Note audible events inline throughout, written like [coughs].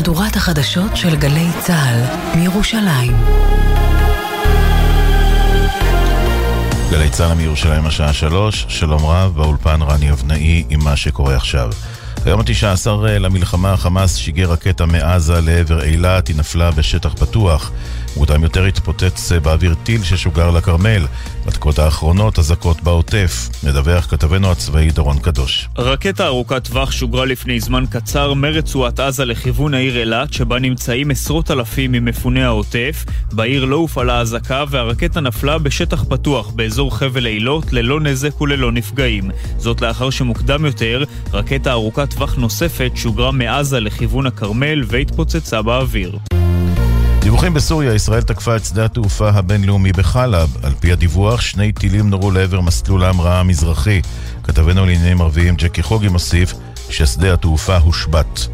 מהדורת החדשות של גלי צה"ל מירושלים. גלי צה"ל מירושלים השעה שלוש, שלום רב, באולפן רני אבנאי עם מה שקורה עכשיו. היום ה-19 למלחמה החמאס שיגר רקטה מעזה לעבר אילת, היא נפלה בשטח פתוח. מוקדם יותר התפוצץ באוויר טיל ששוגר לכרמל. בדקות האחרונות אזעקות בעוטף. מדווח כתבנו הצבאי דורון קדוש. רקטה ארוכת טווח שוגרה לפני זמן קצר מרצועת עזה לכיוון העיר אילת, שבה נמצאים עשרות אלפים ממפוני העוטף. בעיר לא הופעלה אזעקה והרקטה נפלה בשטח פתוח באזור חבל אילות ללא נזק וללא נפגעים. זאת לאחר שמוקדם יותר, רקטה ארוכת טווח נוספת שוגרה מעזה לכיוון הכרמל והתפוצצה באוויר. דיווחים בסוריה, ישראל תקפה את שדה התעופה הבינלאומי בחלב. על פי הדיווח, שני טילים נורו לעבר מסלול ההמראה המזרחי. כתבנו לעניינים ערביים ג'קי חוגי מוסיף ששדה התעופה הושבת.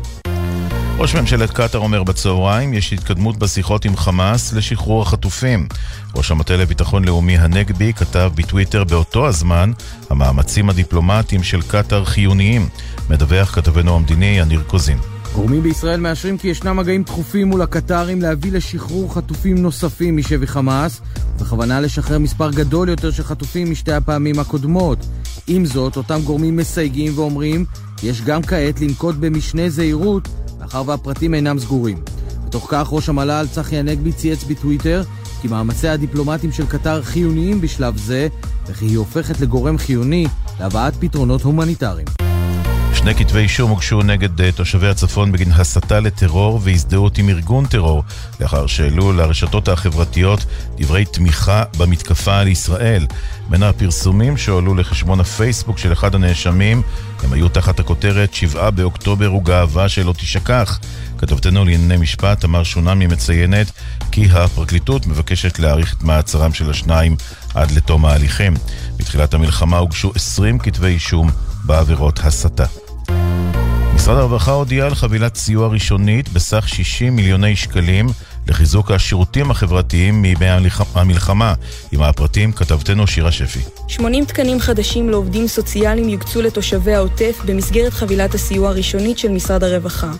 ראש ממשלת קטאר אומר בצהריים, יש התקדמות בשיחות עם חמאס לשחרור החטופים. ראש המטה לביטחון לאומי הנגבי כתב בטוויטר באותו הזמן, המאמצים הדיפלומטיים של קטאר חיוניים. מדווח כתבנו המדיני יניר קוזין. גורמים בישראל מאשרים כי ישנם מגעים דחופים מול הקטרים להביא לשחרור חטופים נוספים משבי חמאס, בכוונה לשחרר מספר גדול יותר של חטופים משתי הפעמים הקודמות. עם זאת, אותם גורמים מסייגים ואומרים יש גם כעת לנקוט במשנה זהירות, מאחר והפרטים אינם סגורים. בתוך כך, ראש המל"ל צחי הנגבי צייץ בטוויטר כי מאמצי הדיפלומטים של קטר חיוניים בשלב זה, וכי היא הופכת לגורם חיוני להבאת פתרונות הומניטריים. שני כתבי אישום הוגשו נגד uh, תושבי הצפון בגין הסתה לטרור והזדהות עם ארגון טרור, לאחר שהעלו לרשתות החברתיות דברי תמיכה במתקפה על ישראל. בין הפרסומים שהועלו לחשבון הפייסבוק של אחד הנאשמים, הם היו תחת הכותרת 7 באוקטובר הוא גאווה שלא תשכח. כתבתנו לענייני משפט, תמר שונמי מציינת כי הפרקליטות מבקשת להאריך את מעצרם של השניים עד לתום ההליכים. בתחילת המלחמה הוגשו 20 כתבי אישום בעבירות הסתה. משרד הרווחה הודיע על חבילת סיוע ראשונית בסך 60 מיליוני שקלים לחיזוק השירותים החברתיים מימי המלחמה. עם הפרטים כתבתנו שירה שפי. 80 תקנים חדשים לעובדים סוציאליים יוקצו לתושבי העוטף במסגרת חבילת הסיוע הראשונית של משרד הרווחה.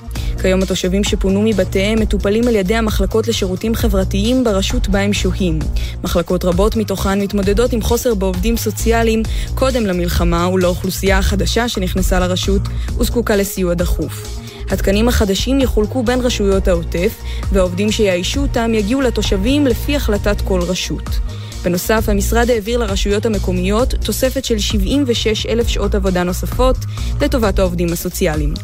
כיום התושבים שפונו מבתיהם מטופלים על ידי המחלקות לשירותים חברתיים ברשות בה הם שוהים. מחלקות רבות מתוכן מתמודדות עם חוסר בעובדים סוציאליים קודם למלחמה ולאוכלוסייה החדשה שנכנסה לרשות וזקוקה לסיוע דחוף. התקנים החדשים יחולקו בין רשויות העוטף, והעובדים שיאיישו אותם יגיעו לתושבים לפי החלטת כל רשות. בנוסף, המשרד העביר לרשויות המקומיות תוספת של 76 אלף שעות עבודה נוספות לטובת העובדים הסוציאליים.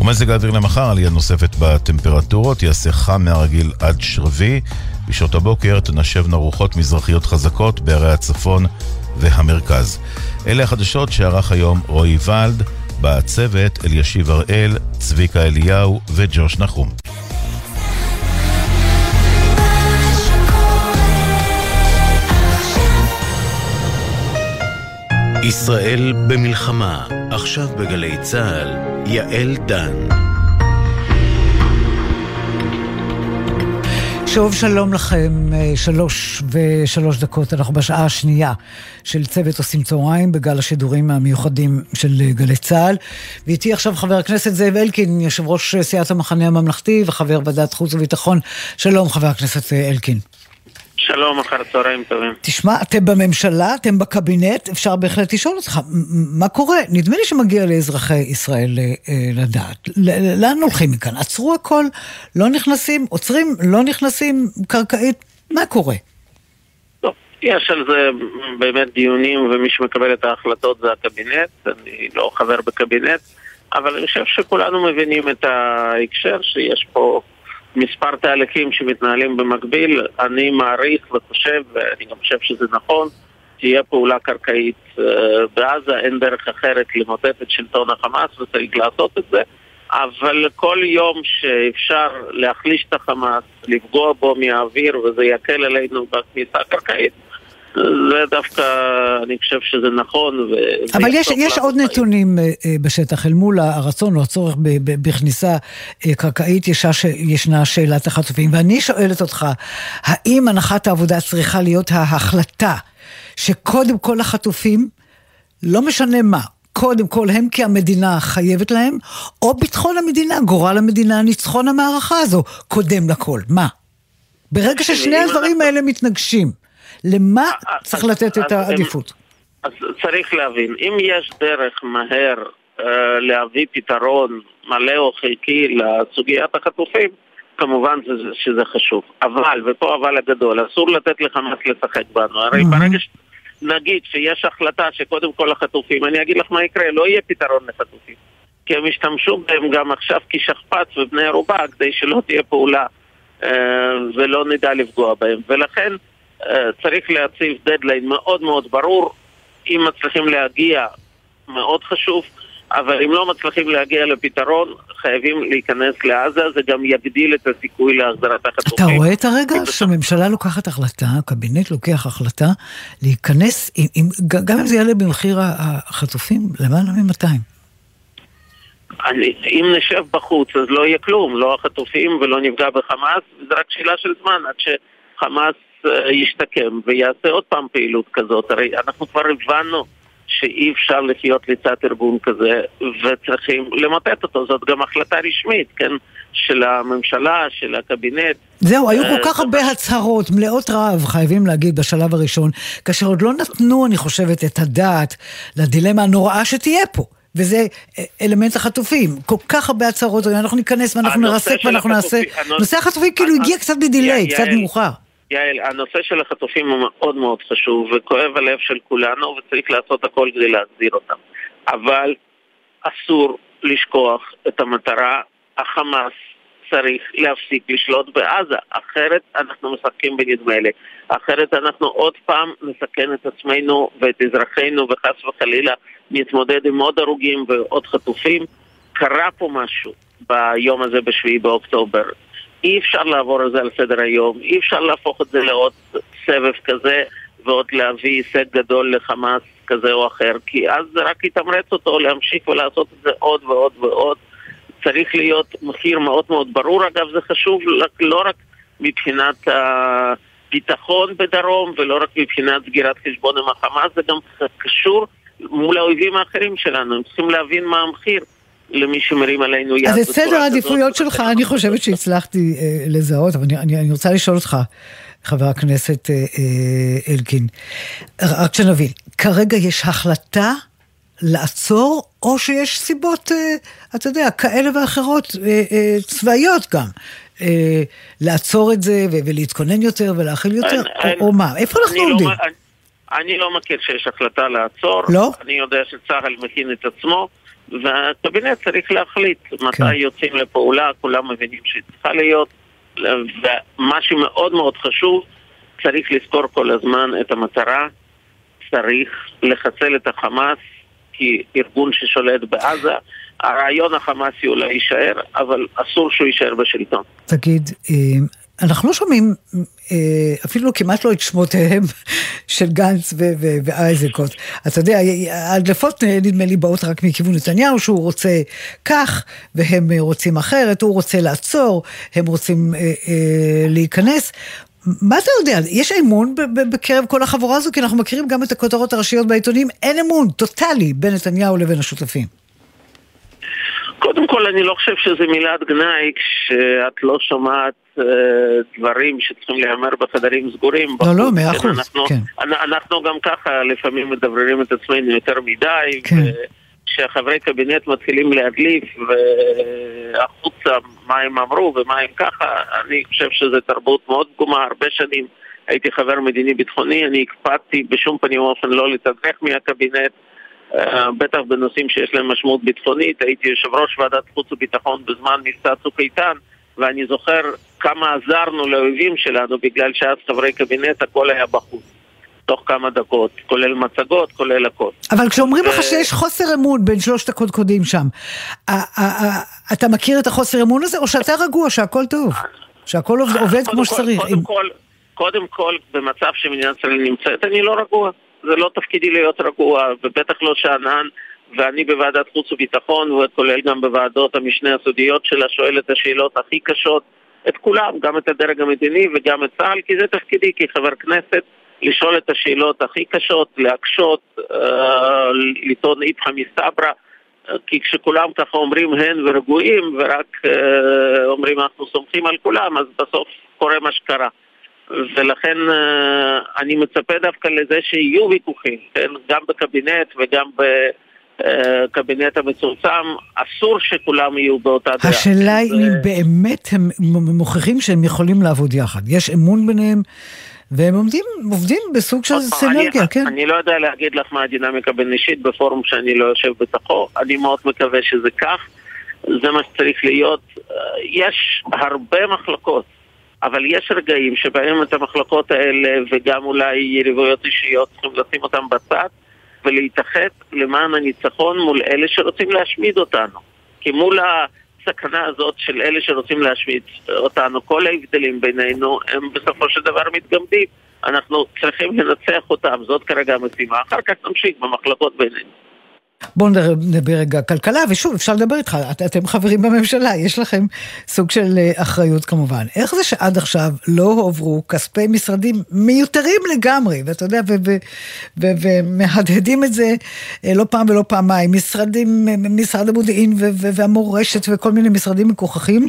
ומזג האוויר למחר, עלייה נוספת בטמפרטורות, יעשה חם מהרגיל עד שרבי. בשעות הבוקר תנשבנה רוחות מזרחיות חזקות בערי הצפון והמרכז. אלה החדשות שערך היום רועי ולד. בצוות אלישיב הראל, צביקה אליהו וג'וש נחום. ישראל במלחמה, עכשיו בגלי צה"ל, יעל דן. שוב שלום לכם, אה, שלוש ושלוש דקות, אנחנו בשעה השנייה של צוות עושים צהריים בגל השידורים המיוחדים של אה, גלי צה"ל. ואיתי עכשיו חבר הכנסת זאב אלקין, יושב ראש סיעת המחנה הממלכתי וחבר ועדת חוץ וביטחון. שלום חבר הכנסת אה, אלקין. שלום, אחר צהריים טובים. תשמע, אתם בממשלה, אתם בקבינט, אפשר בהחלט לשאול אותך, מה קורה? נדמה לי שמגיע לאזרחי ישראל אה, לדעת. לאן הולכים מכאן? עצרו הכל? לא נכנסים? עוצרים? לא נכנסים? קרקעית? מה קורה? טוב, יש על זה באמת דיונים, ומי שמקבל את ההחלטות זה הקבינט, אני לא חבר בקבינט, אבל אני חושב שכולנו מבינים את ההקשר שיש פה... מספר תהליכים שמתנהלים במקביל, אני מעריך וחושב, ואני גם חושב שזה נכון, תהיה פעולה קרקעית uh, בעזה, אין דרך אחרת למוטט את שלטון החמאס וצריך לעשות את זה, אבל כל יום שאפשר להחליש את החמאס, לפגוע בו מהאוויר וזה יקל עלינו בכניסה הקרקעית, זה דווקא, אני חושב שזה נכון. אבל יש, יש עוד חיים. נתונים אה, אה, בשטח, אל מול הרצון או הצורך בכניסה אה, קרקעית, ישנה, ישנה שאלת החטופים. ואני שואלת אותך, האם הנחת העבודה צריכה להיות ההחלטה שקודם כל החטופים, לא משנה מה, קודם כל הם כי המדינה חייבת להם, או ביטחון המדינה, גורל המדינה, ניצחון המערכה הזו, קודם לכל. מה? ברגע ששני הדברים האלה מתנגשים, למה צריך לתת את העדיפות? אז צריך להבין, אם יש דרך מהר אה, להביא פתרון מלא או חלקי לסוגיית החטופים, כמובן שזה, שזה חשוב. אבל, ופה אבל הגדול, אסור לתת לחמאס לשחק בנו. הרי mm-hmm. ברגע שנגיד שיש החלטה שקודם כל החטופים, אני אגיד לך מה יקרה, לא יהיה פתרון לחטופים. כי הם ישתמשו בהם גם עכשיו כשכפ"ץ ובני ערובה כדי שלא תהיה פעולה אה, ולא נדע לפגוע בהם. ולכן אה, צריך להציב דדליין מאוד מאוד ברור. אם מצליחים להגיע, מאוד חשוב. אבל אם לא מצליחים להגיע לפתרון, חייבים להיכנס לעזה, זה גם יגדיל את הסיכוי להחזרת החטופים. אתה רואה את הרגע שהממשלה לוקחת החלטה, הקבינט לוקח החלטה, להיכנס, עם, עם, גם אם זה יעלה במחיר החטופים, למעלה מ-200. אם נשב בחוץ אז לא יהיה כלום, לא החטופים ולא נפגע בחמאס, זה רק שאלה של זמן עד שחמאס אה, ישתקם ויעשה עוד פעם פעילות כזאת. הרי אנחנו כבר הבנו שאי אפשר לחיות לצד ארגון כזה וצריכים למוטט אותו. זאת גם החלטה רשמית, כן? של הממשלה, של הקבינט. זהו, היו כל אה, כך הרבה הצהרות מלאות רעב, חייבים להגיד, בשלב הראשון, כאשר עוד לא נתנו, אני חושבת, את הדעת לדילמה הנוראה שתהיה פה. וזה אה, אלמנט החטופים. כל כך הרבה הצהרות, אנחנו ניכנס ואנחנו נרסק ואנחנו נעשה... נושא החטופים כאילו הגיע קצת בדיליי, קצת מאוחר. יעל, הנושא של החטופים הוא מאוד מאוד חשוב וכואב הלב של כולנו וצריך לעשות הכל כדי להחזיר אותם. אבל אסור לשכוח את המטרה, החמאס צריך להפסיק לשלוט בעזה, אחרת אנחנו משחקים בנדמה לי. אחרת אנחנו עוד פעם נסכן את עצמנו ואת אזרחינו וחס וחלילה נתמודד עם עוד הרוגים ועוד חטופים. קרה פה משהו ביום הזה בשביעי באוקטובר. אי אפשר לעבור על זה על סדר היום, אי אפשר להפוך את זה לעוד סבב כזה ועוד להביא הישג גדול לחמאס כזה או אחר, כי אז זה רק יתמרץ אותו להמשיך ולעשות את זה עוד ועוד ועוד. צריך להיות מחיר מאוד מאוד ברור, אגב זה חשוב לא רק מבחינת הביטחון בדרום ולא רק מבחינת סגירת חשבון עם החמאס, זה גם קשור מול האויבים האחרים שלנו, הם צריכים להבין מה המחיר. למי שמרים עלינו יד. אז את סדר העדיפויות שלך, אני חושבת שהצלחתי אה, לזהות, אבל אני, אני, אני רוצה לשאול אותך, חבר הכנסת אה, אה, אלקין, רק שנבין, כרגע יש החלטה לעצור, או שיש סיבות, אה, אתה יודע, כאלה ואחרות, אה, אה, צבאיות גם. אה, לעצור את זה ולהתכונן יותר ולהכיל יותר, אני, או, או מה? איפה אנחנו לא עומדים? לא, אני, אני לא מכיר שיש החלטה לעצור. לא? אני יודע שצה"ל מכין את עצמו. והקבינט צריך להחליט מתי כן. יוצאים לפעולה, כולם מבינים שהיא צריכה להיות, ומה שמאוד מאוד חשוב, צריך לזכור כל הזמן את המטרה, צריך לחסל את החמאס כארגון ששולט בעזה. הרעיון החמאסי אולי יישאר, אבל אסור שהוא יישאר בשלטון. תגיד, אה, אנחנו לא שומעים אה, אפילו כמעט לא את שמותיהם [laughs] של גנץ ואייזקוט. אתה יודע, ההדלפות אה, נדמה לי באות רק מכיוון נתניהו, שהוא רוצה כך, והם רוצים אחרת, הוא רוצה לעצור, הם רוצים אה, אה, להיכנס. מה אתה יודע? יש אמון בקרב כל החבורה הזו? כי אנחנו מכירים גם את הכותרות הראשיות בעיתונים, אין אמון טוטאלי בין נתניהו לבין השותפים. קודם כל, אני לא חושב שזה מילת גנאי כשאת לא שומעת אה, דברים שצריכים להיאמר בחדרים סגורים. לא, לא, מאה אחוז, אנחנו, כן. אנחנו גם ככה לפעמים מדבררים את עצמנו יותר מדי. כן. כשחברי קבינט מתחילים להדליף החוצה מה הם אמרו ומה הם ככה, אני חושב שזו תרבות מאוד פגומה, הרבה שנים הייתי חבר מדיני ביטחוני, אני הקפדתי בשום פנים ואופן לא לתדרך מהקבינט. אה, בטח בנושאים שיש להם משמעות ביטחונית. הייתי יושב ראש ועדת חוץ וביטחון בזמן מבצע צוק איתן, ואני זוכר כמה עזרנו לאויבים שלנו, בגלל שאז חברי קבינט הכל היה בחוץ. תוך כמה דקות, כולל מצגות, כולל הכל. אבל כשאומרים. לך שיש חוסר אמון בין שלושת הקודקודים שם, אתה מכיר את החוסר אמון הזה, או שאתה רגוע, שהכל טוב? שהכל עובד כמו שצריך? קודם כל, במצב שמדינת ישראל נמצאת, אני לא רגוע. זה לא תפקידי להיות רגוע, ובטח לא שאנן, ואני בוועדת חוץ וביטחון, וכולל גם בוועדות המשנה הסודיות שלה, שואל את השאלות הכי קשות, את כולם, גם את הדרג המדיני וגם את צה"ל, כי זה תפקידי כחבר כנסת לשאול את השאלות הכי קשות, להקשות, אה, לטעון איפכא מסתברא, כי כשכולם ככה אומרים הן ורגועים ורק אה, אומרים אנחנו סומכים על כולם, אז בסוף קורה מה שקרה. ולכן אה, אני מצפה דווקא לזה שיהיו ויכוחים, כן? גם בקבינט וגם בקבינט המצומצם, אסור שכולם יהיו באותה דעה. השאלה היא אם באמת הם מוכיחים שהם יכולים לעבוד יחד. יש אמון ביניהם. והם עומדים, עובדים בסוג של סנרגיה, כן. אני לא יודע להגיד לך מה הדינמיקה בין אישית בפורום שאני לא יושב בתוכו, אני מאוד מקווה שזה כך, זה מה שצריך להיות. יש הרבה מחלקות, אבל יש רגעים שבהם את המחלקות האלה וגם אולי יריבויות אישיות צריכים לשים אותן בצד ולהתאחד למען הניצחון מול אלה שרוצים להשמיד אותנו. כי מול. הסכנה הזאת של אלה שרוצים להשמיץ אותנו, כל ההבדלים בינינו הם בסופו של דבר מתגמדים. אנחנו צריכים לנצח אותם, זאת כרגע המשימה. אחר כך נמשיך במחלקות בינינו. בואו נדבר רגע כלכלה, ושוב, אפשר לדבר איתך, את, אתם חברים בממשלה, יש לכם סוג של אה, אחריות כמובן. איך זה שעד עכשיו לא הועברו כספי משרדים מיותרים לגמרי, ואתה יודע, ומהדהדים את זה אה, לא פעם ולא פעמיים, משרדים, משרד המודיעין והמורשת וכל מיני משרדים מכוחכים,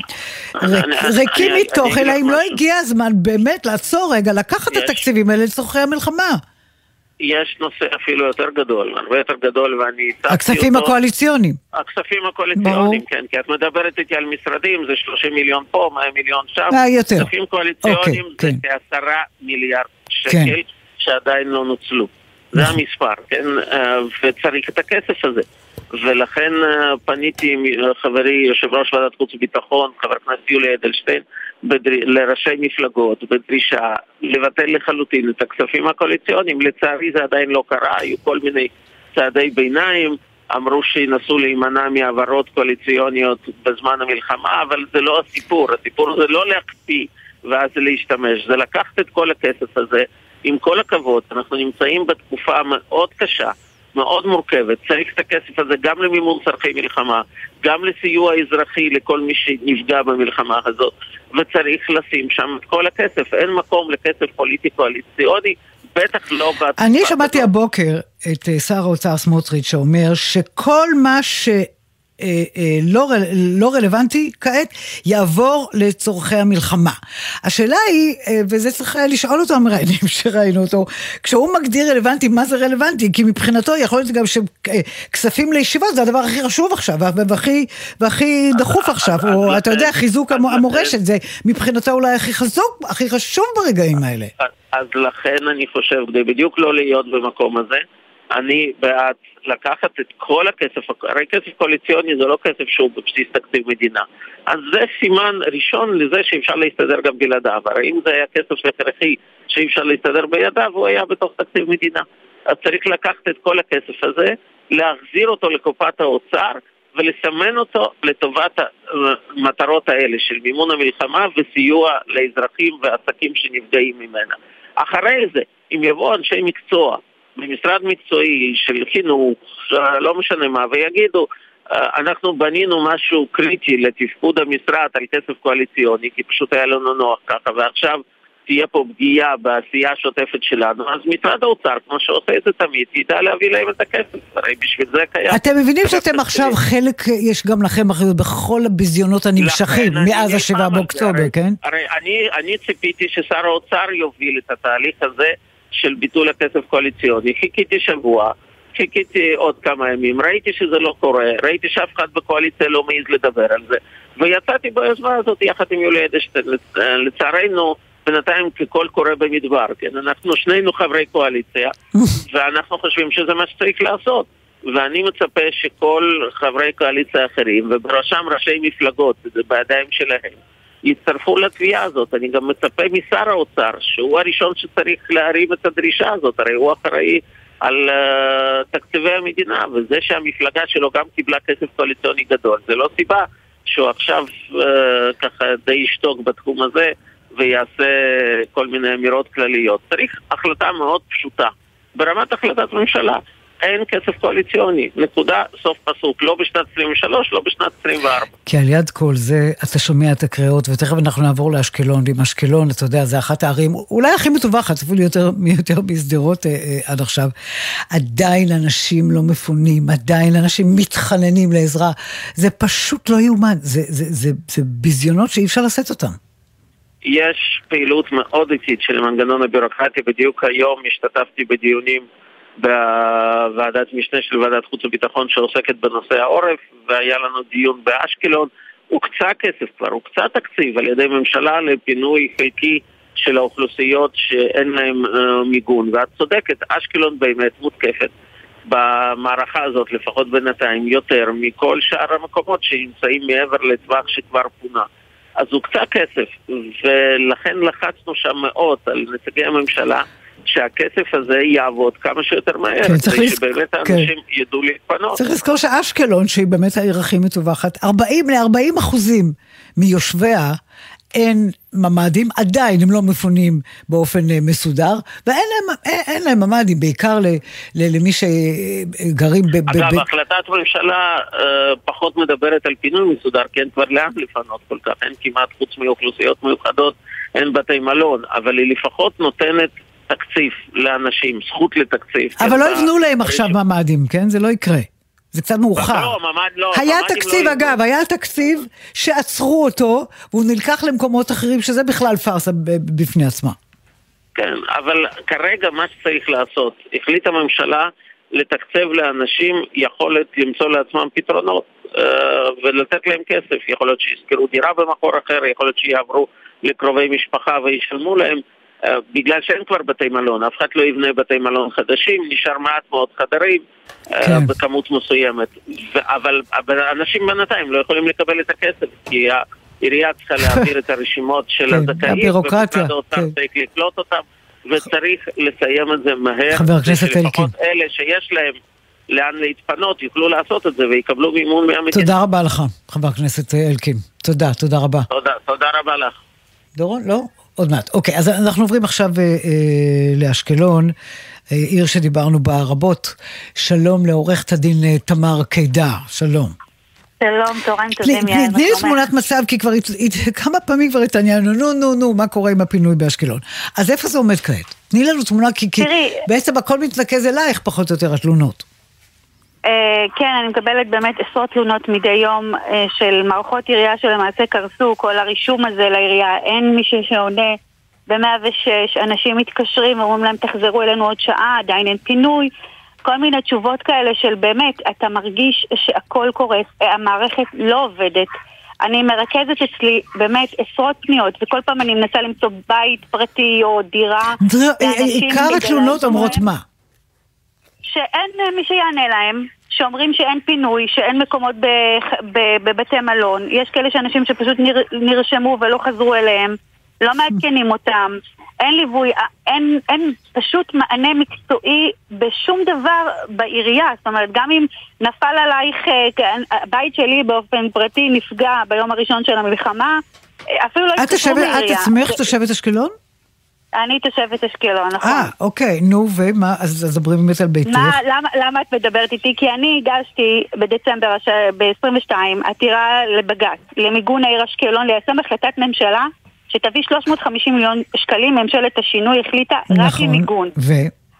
ריקים מתוכן, האם לא הגיע הזמן באמת לעצור רגע, לקחת את התקציבים האלה לצורכי המלחמה? יש נושא אפילו יותר גדול, הרבה יותר גדול, ואני הצגתי אותו. הכספים הקואליציוניים. הכספים הקואליציוניים, כן, כי את מדברת איתי על משרדים, זה 30 מיליון פה, 100 מיליון שם. אה, יותר. כספים קואליציוניים אוקיי, זה כן. כעשרה מיליארד שקל כן. שעדיין לא נוצלו. זה נכון. המספר, כן? אה, וצריך את הכסף הזה. ולכן אה, פניתי עם חברי יושב ראש ועדת חוץ וביטחון, חבר הכנסת יולי אדלשטיין, בדר... לראשי מפלגות בדרישה לבטל לחלוטין את הכספים הקואליציוניים. לצערי זה עדיין לא קרה, היו כל מיני צעדי ביניים, אמרו שינסו להימנע מהעברות קואליציוניות בזמן המלחמה, אבל זה לא הסיפור. הסיפור זה לא להקפיא ואז להשתמש, זה לקחת את כל הכסף הזה. עם כל הכבוד, אנחנו נמצאים בתקופה מאוד קשה. מאוד מורכבת. צריך את הכסף הזה גם למימון צורכי מלחמה, גם לסיוע אזרחי לכל מי שנפגע במלחמה הזאת, וצריך לשים שם את כל הכסף. אין מקום לכסף פוליטי קואליציוני. בטח לא בתקופה אני שמעתי הבוקר את אה, שר האוצר סמוטריץ' שאומר שכל מה ש... אה, אה, לא, לא רלוונטי כעת, יעבור לצורכי המלחמה. השאלה היא, אה, וזה צריך לשאול אותו המראיינים [laughs] שראינו אותו, כשהוא מגדיר רלוונטי, מה זה רלוונטי? כי מבחינתו יכול להיות גם שכספים לישיבות זה הדבר הכי חשוב עכשיו, והכי, והכי דחוף עכשיו, או אתה יודע, חיזוק המורשת, זה מבחינתו אולי הכי חזוק, הכי חשוב ברגעים האלה. אז לכן אני חושב, כדי בדיוק לא להיות במקום הזה, אני בעד לקחת את כל הכסף, הרי כסף קואליציוני זה לא כסף שהוא בבסיס תקציב מדינה. אז זה סימן ראשון לזה שאפשר להסתדר גם בלעדיו. הרי אם זה היה כסף הכרחי שאי אפשר להסתדר בידיו, הוא היה בתוך תקציב מדינה. אז צריך לקחת את כל הכסף הזה, להחזיר אותו לקופת האוצר ולסמן אותו לטובת המטרות האלה של מימון המלחמה וסיוע לאזרחים ועסקים שנפגעים ממנה. אחרי זה, אם יבואו אנשי מקצוע במשרד מקצועי של חינוך, לא משנה מה, ויגידו, אה, אנחנו בנינו משהו קריטי לתפקוד המשרד על כסף קואליציוני, כי פשוט היה לנו נוח ככה, ועכשיו תהיה פה פגיעה בעשייה השוטפת שלנו, אז משרד האוצר, כמו שעושה את זה תמיד, ידע להביא להם את הכסף, הרי בשביל זה קיים. אתם מבינים שאתם [laughs] עכשיו חלק, יש גם לכם אחריות בכל הביזיונות הנמשכים מאז השבעה באוקטובר, כן? הרי אני, אני ציפיתי ששר האוצר יוביל את התהליך הזה. של ביטול הכסף קואליציוני. חיכיתי שבוע, חיכיתי עוד כמה ימים, ראיתי שזה לא קורה, ראיתי שאף אחד בקואליציה לא מעז לדבר על זה, ויצאתי ביוזמה הזאת יחד עם יולי אדלשטיין. לצערנו, בינתיים כקול קורא במדבר, כן? אנחנו שנינו חברי קואליציה, [laughs] ואנחנו חושבים שזה מה שצריך לעשות. ואני מצפה שכל חברי קואליציה האחרים, ובראשם ראשי מפלגות, זה בידיים שלהם, יצטרפו לתביעה הזאת. אני גם מצפה משר האוצר, שהוא הראשון שצריך להרים את הדרישה הזאת, הרי הוא אחראי על uh, תקציבי המדינה, וזה שהמפלגה שלו גם קיבלה כסף קואליציוני גדול, זה לא סיבה שהוא עכשיו uh, ככה די ישתוק בתחום הזה ויעשה כל מיני אמירות כלליות. צריך החלטה מאוד פשוטה, ברמת החלטת ממשלה. אין כסף קואליציוני. נקודה, סוף פסוק. לא בשנת 23, לא בשנת 24. כי על יד כל זה אתה שומע את הקריאות, ותכף אנחנו נעבור לאשקלון. ועם אשקלון, אתה יודע, זה אחת הערים אולי הכי מטווחת, אפילו יותר, [laughs] יותר משדרות אה, אה, עד עכשיו. עדיין אנשים לא מפונים, עדיין אנשים מתחננים לעזרה. זה פשוט לא יאומן, זה, זה, זה, זה, זה ביזיונות שאי אפשר לשאת אותם. יש פעילות מאוד איטית של המנגנון הביורוקרטי. בדיוק היום השתתפתי בדיונים בוועדת משנה של ועדת חוץ וביטחון שעוסקת בנושא העורף, והיה לנו דיון באשקלון. הוקצה כסף כבר, הוקצה תקציב על ידי ממשלה לפינוי חלקי של האוכלוסיות שאין להן uh, מיגון. ואת צודקת, אשקלון באמת מותקפת במערכה הזאת, לפחות בינתיים, יותר מכל שאר המקומות שנמצאים מעבר לטווח שכבר פונה. אז הוקצה כסף, ולכן לחצנו שם מאוד על נציגי הממשלה שהכסף הזה יעבוד כמה שיותר מהר, כן, כדי לזכ... שבאמת כן. האנשים כן. ידעו להתפנות. צריך לזכור שאשקלון, שהיא באמת העיר הכי מטווחת, 40 ל-40 אחוזים מיושביה אין ממ"דים, עדיין הם לא מפונים באופן אה, מסודר, ואין להם, אין, אין להם ממ"דים, בעיקר ל, ל, למי שגרים ב... אגב, ב... החלטת ממשלה אה, פחות מדברת על פינוי מסודר, כי אין כבר לאן לפנות כל כך, אין כמעט חוץ מאוכלוסיות מיוחדות, אין בתי מלון, אבל היא לפחות נותנת תקציב לאנשים, זכות לתקציב. אבל לא יבנו להם עכשיו ממ"דים, כן? זה לא יקרה. זה קצת מאוחר. לא, ממ"ד לא. היה תקציב, לא אגב, היה תקציב שעצרו אותו, והוא נלקח למקומות אחרים, שזה בכלל פארסה בפני עצמה. כן, אבל כרגע מה שצריך לעשות, החליטה הממשלה לתקצב לאנשים יכולת למצוא לעצמם פתרונות אה, ולתת להם כסף. יכול להיות שישכרו דירה במקור אחר, יכול להיות שיעברו לקרובי משפחה וישלמו להם. אה, בגלל שאין כבר בתי מלון, אף אחד לא יבנה בתי מלון חדשים, נשאר מעט מאוד חדרים אה, כן. בכמות מסוימת. אבל אנשים בינתיים לא יכולים לקבל את הכסף, כי העירייה צריכה [laughs] להעביר את הרשימות של כן, הזכאים, ומשרד האוצר כן. צריך לקלוט אותם, וצריך לסיים את זה מהר. חבר הכנסת אלקין. שלפחות אלה שיש להם לאן להתפנות יוכלו לעשות את זה ויקבלו מימון מהמדינה. תודה רבה לך, חבר הכנסת אלקין. תודה, תודה רבה. תודה, תודה רבה לך. דורון, לא? עוד מעט. אוקיי, אז אנחנו עוברים עכשיו אה, אה, לאשקלון, אה, עיר שדיברנו בה רבות. שלום לעורכת הדין אה, תמר קידר, שלום. שלום, צהריים טובים, יעל. תני לי תמונת מצב, כי כבר כמה פעמים כבר התעניינו, נו, נו, נו, מה קורה עם הפינוי באשקלון. אז איפה זה עומד כעת? תני לנו תמונה, כי, כי בעצם הכל מתנקז אלייך, פחות או יותר, התלונות. אה, כן, אני מקבלת באמת עשרות תלונות מדי יום אה, של מערכות עירייה שלמעשה קרסו, כל הרישום הזה לעירייה, אין מי שעונה ב-106, אנשים מתקשרים ואומרים להם תחזרו אלינו עוד שעה, עדיין אין פינוי, כל מיני תשובות כאלה של באמת, אתה מרגיש שהכל קורס, אה, המערכת לא עובדת. אני מרכזת אצלי באמת עשרות פניות, וכל פעם אני מנסה למצוא בית פרטי או דירה. עיקר התלונות אומרות מה? שאין מי שיענה להם, שאומרים שאין פינוי, שאין מקומות בבתי מלון. יש כאלה שאנשים שפשוט נר, נרשמו ולא חזרו אליהם, לא מעדכנים אותם, אין ליווי, אין, אין פשוט מענה מקצועי בשום דבר בעירייה. זאת אומרת, גם אם נפל עלייך, אה, הבית שלי באופן פרטי נפגע ביום הראשון של המלחמה, אה, אפילו לא התקשרו לעירייה. את עצמך תושבת אשקלון? אני תושבת אשקלון, נכון. אה, אוקיי, נו, ומה, אז דברי באמת על ביתך. מה, למה, למה את מדברת איתי? כי אני הגשתי בדצמבר ב-22 עתירה לבג"ץ, למיגון העיר אשקלון, ליישם החלטת ממשלה שתביא 350 מיליון שקלים, ממשלת השינוי החליטה נכון, רק למיגון. ו...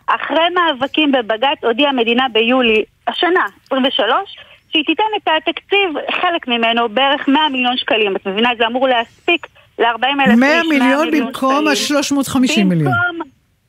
אחרי מאבקים בבג"ץ הודיעה המדינה ביולי השנה, 23, שהיא תיתן את התקציב, חלק ממנו, בערך 100 מיליון שקלים. את מבינה, זה אמור להספיק ל-40 אלף איש, 100 מיליון במקום ה-350 מיליון.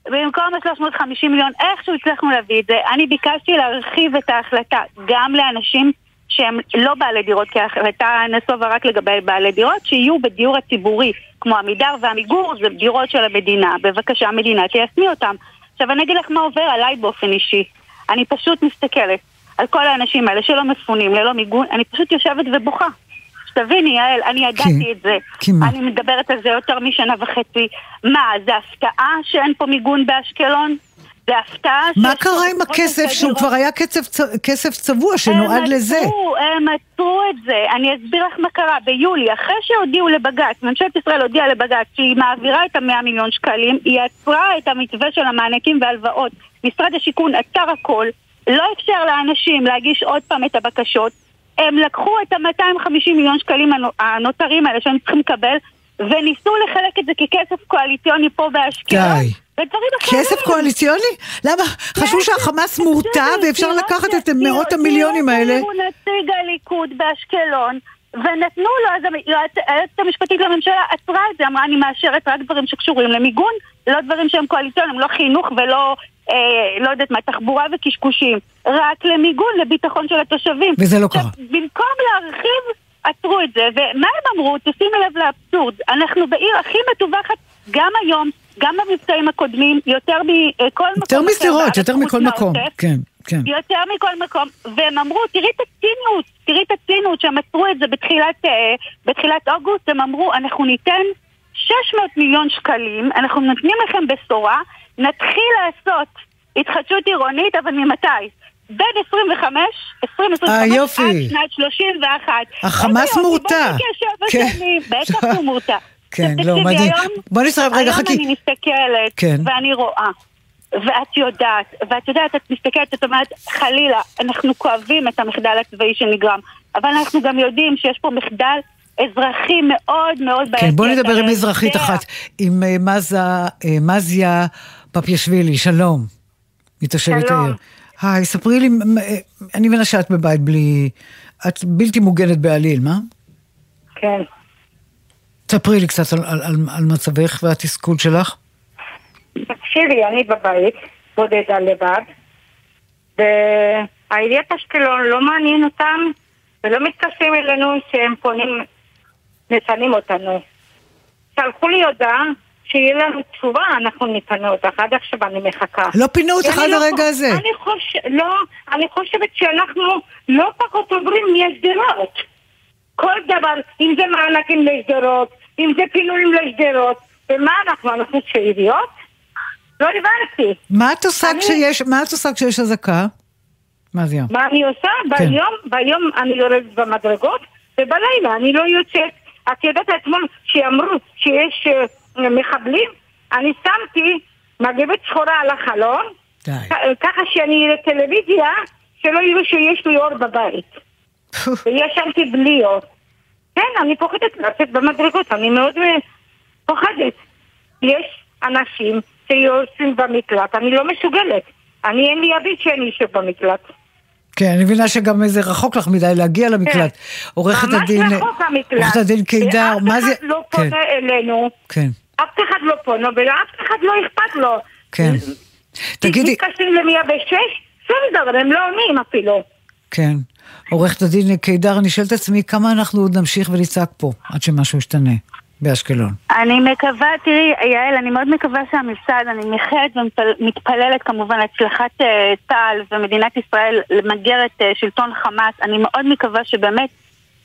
במקום ה-350 מיליון, איכשהו הצלחנו להביא את זה. אני ביקשתי להרחיב את ההחלטה גם לאנשים שהם לא בעלי דירות, כי ההחלטה נסובה רק לגבי בעלי דירות, שיהיו בדיור הציבורי, כמו עמידר ועמיגור, זה דירות של המדינה. בבקשה, המדינה תיישמי אותם. עכשיו אני אגיד לך מה עובר עליי באופן אישי. אני פשוט מסתכלת על כל האנשים האלה שלא מפונים, ללא מיגון, אני פשוט יושבת ובוכה. שתביני, יעל, אני ידעתי את זה. כי מה? אני מדברת על זה יותר משנה וחצי. מה, זה הפתעה שאין פה מיגון באשקלון? זה הפתעה מה קרה עם הכסף שהוא כבר היה כסף צבוע שנועד לזה? הם עצרו את זה. אני אסביר לך מה קרה. ביולי, אחרי שהודיעו לבג"ץ, ממשלת ישראל הודיעה לבג"ץ שהיא מעבירה את המאה מיליון שקלים, היא עצרה את המתווה של המענקים והלוואות. משרד השיכון עצר הכל, לא אפשר לאנשים להגיש עוד פעם את הבקשות. הם לקחו את ה-250 מיליון שקלים הנותרים האלה שהם צריכים לקבל, וניסו לחלק את זה ככסף קואליציוני פה באשקלון. די. כסף קואליציוני? למה? חשבו שהחמאס מורתע ואפשר לקחת את מאות המיליונים האלה? הוא נציג הליכוד באשקלון. ונתנו לו, אז היועצת המשפטית לממשלה עצרה את זה, אמרה אני מאשרת רק דברים שקשורים למיגון, לא דברים שהם קואליציוניים, לא חינוך ולא, אה, לא יודעת מה, תחבורה וקשקושים, רק למיגון, לביטחון של התושבים. וזה לא קרה. במקום להרחיב, עצרו את זה, ומה הם אמרו? תשימי לב לאבסורד, אנחנו בעיר הכי מטווחת גם היום, גם במבצעים הקודמים, יותר מכל מקום יותר משדרות, יותר מכל מקום, כן. כן. יותר מכל מקום, והם אמרו, תראי את הציניות, תראי את הציניות שהם עצרו את זה בתחילת, uh, בתחילת אוגוסט, הם אמרו, אנחנו ניתן 600 מיליון שקלים, אנחנו נותנים לכם בשורה, נתחיל לעשות התחדשות עירונית, אבל ממתי? בין 25, 2025 אה, עד שנת 31. החמאס מורתע. כן. בטח [laughs] הוא מורתע. כן, לא, מדהים. בוא נשרף רגע, חכי. היום אני מסתכלת, כן. ואני רואה. ואת יודעת, ואת יודעת, את מסתכלת, את אומרת, חלילה, אנחנו כואבים את המחדל הצבאי שנגרם, אבל אנחנו גם יודעים שיש פה מחדל אזרחי מאוד מאוד בעייתי. כן, בוא נדבר עם אזרחית אחת, עם אה, אה, מזיה פפיאשווילי, שלום, מתושבת העיר. היי, ספרי לי, אה, אני מבינה שאת בבית בלי, את בלתי מוגנת בעליל, מה? כן. ספרי לי קצת על, על, על, על מצבך והתסכול שלך. תקשיבי, אני בבית, בודדה לבד, והעיריית אשקלון לא מעניין אותם ולא מתקשרים אלינו שהם פונים, מפנים אותנו. שלחו לי הודעה שיהיה לנו תשובה, אנחנו נפנה אותך. עד עכשיו אני מחכה. לא פינו אותך עד לא הרגע הזה. אני, חוש... לא, אני חושבת שאנחנו לא פחות עוברים משדרות. כל דבר, אם זה מענקים לשדרות, אם זה פינויים לשדרות, ומה אנחנו, אנחנו צעיריות? לא הבנתי. מה את עושה אני... כשיש, מה את עושה כשיש אזעקה? מה זה יום? מה אני עושה? כן. ביום, ביום אני יורדת במדרגות, ובלילה אני לא יוצאת. את יודעת אתמול שאמרו שיש uh, מחבלים, אני שמתי מגבת שחורה על החלון, די. ככה שאני אראה טלוויזיה, שלא יראו שיש לי אור בבית. וישנתי בלי אור. כן, אני פוחדת לצאת במדרגות, אני מאוד אה, פוחדת. יש אנשים שיושבים במקלט, אני לא מסוגלת. אני אין לי אביב שאני יושב במקלט. כן, אני מבינה שגם זה רחוק לך מדי להגיע למקלט. כן. עורכת הדין... ממש רחוק המקלט. עורכת הדין קידר, מה זה... אף אחד לא פונה כן. אלינו. כן. אף אחד לא פונה, ולאף אחד לא אכפת לו. כן. תגידי... מתקשרים ל-106, שום דבר, הם לא עונים אפילו. כן. עורכת הדין קידר, אני שואלת את עצמי כמה אנחנו עוד נמשיך ונצעק פה עד שמשהו ישתנה. באשקלון. אני מקווה, תראי, יעל, אני מאוד מקווה הזה, אני מאחלת ומתפללת כמובן להצלחת uh, צה"ל ומדינת ישראל למגר את uh, שלטון חמאס. אני מאוד מקווה שבאמת,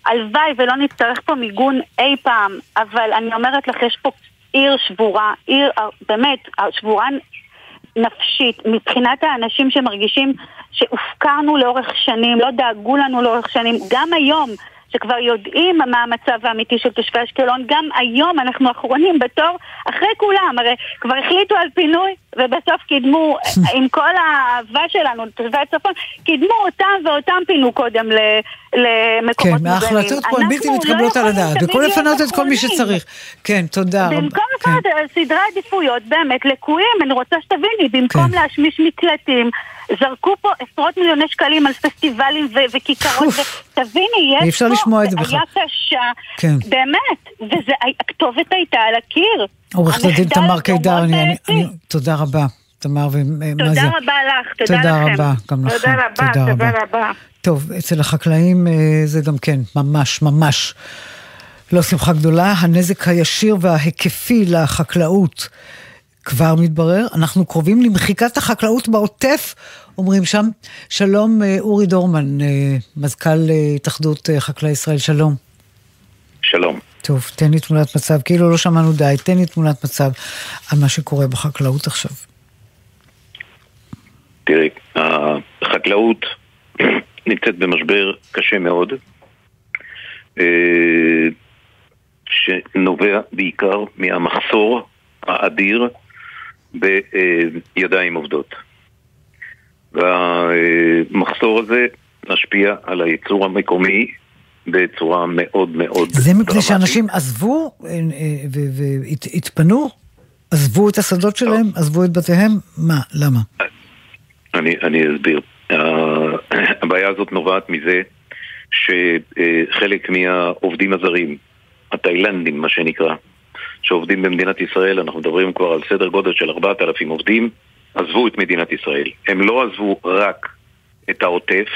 הלוואי ולא נצטרך פה מיגון אי פעם, אבל אני אומרת לך, יש פה עיר שבורה, עיר באמת שבורה נפשית, מבחינת האנשים שמרגישים שהופקרנו לאורך שנים, לא דאגו לנו לאורך שנים, גם היום. שכבר יודעים מה המצב האמיתי של תושבי אשקלון, גם היום אנחנו אחרונים בתור אחרי כולם, הרי כבר החליטו על פינוי ובסוף קידמו, [laughs] עם כל האהבה שלנו לתושבי הצפון, קידמו אותם ואותם פינו קודם למקומות מוגנים. כן, ההחלטות פה הן בלתי לא מתקבלות על הדעת, במקום לפנות את כל מי שצריך. כן, תודה רבה. במקום לפנות כן. סדרי עדיפויות באמת לקויים, אני רוצה שתביני, במקום כן. להשמיש מקלטים, זרקו פה עשרות מיליוני שקלים על פסטיבלים ו- וכיכרות, ותביני, יש פה. היה קשה, כן. באמת, והכתובת הייתה על הקיר. עורכת הדין תמר קידר, אני, אני, אני, תודה רבה. תמר ומה זה? תודה רבה לך, תודה, תודה לכם. רבה, גם לכם. תודה רבה, תודה, תודה רבה. רבה. טוב, אצל החקלאים אה, זה גם כן, ממש, ממש. לא שמחה גדולה, הנזק הישיר וההיקפי לחקלאות כבר מתברר, אנחנו קרובים למחיקת החקלאות בעוטף, אומרים שם. שלום, אה, אורי דורמן, אה, מזכ"ל אה, התאחדות חקלאי ישראל, שלום. שלום. טוב, תן לי תמונת מצב, כאילו לא שמענו די, תן לי תמונת מצב על מה שקורה בחקלאות עכשיו. תראי, החקלאות [clears throat] נמצאת במשבר קשה מאוד, שנובע בעיקר מהמחסור האדיר בידיים עובדות. והמחסור הזה משפיע על הייצור המקומי בצורה מאוד מאוד זה מפני דרמטית. שאנשים עזבו אה, אה, והתפנו? עזבו את השדות שלהם? עזבו את בתיהם? מה? למה? אני, אני אסביר. [clears throat] הבעיה הזאת נובעת מזה שחלק מהעובדים הזרים, התאילנדים מה שנקרא, שעובדים במדינת ישראל, אנחנו מדברים כבר על סדר גודל של 4,000 עובדים, עזבו את מדינת ישראל. הם לא עזבו רק את העוטף,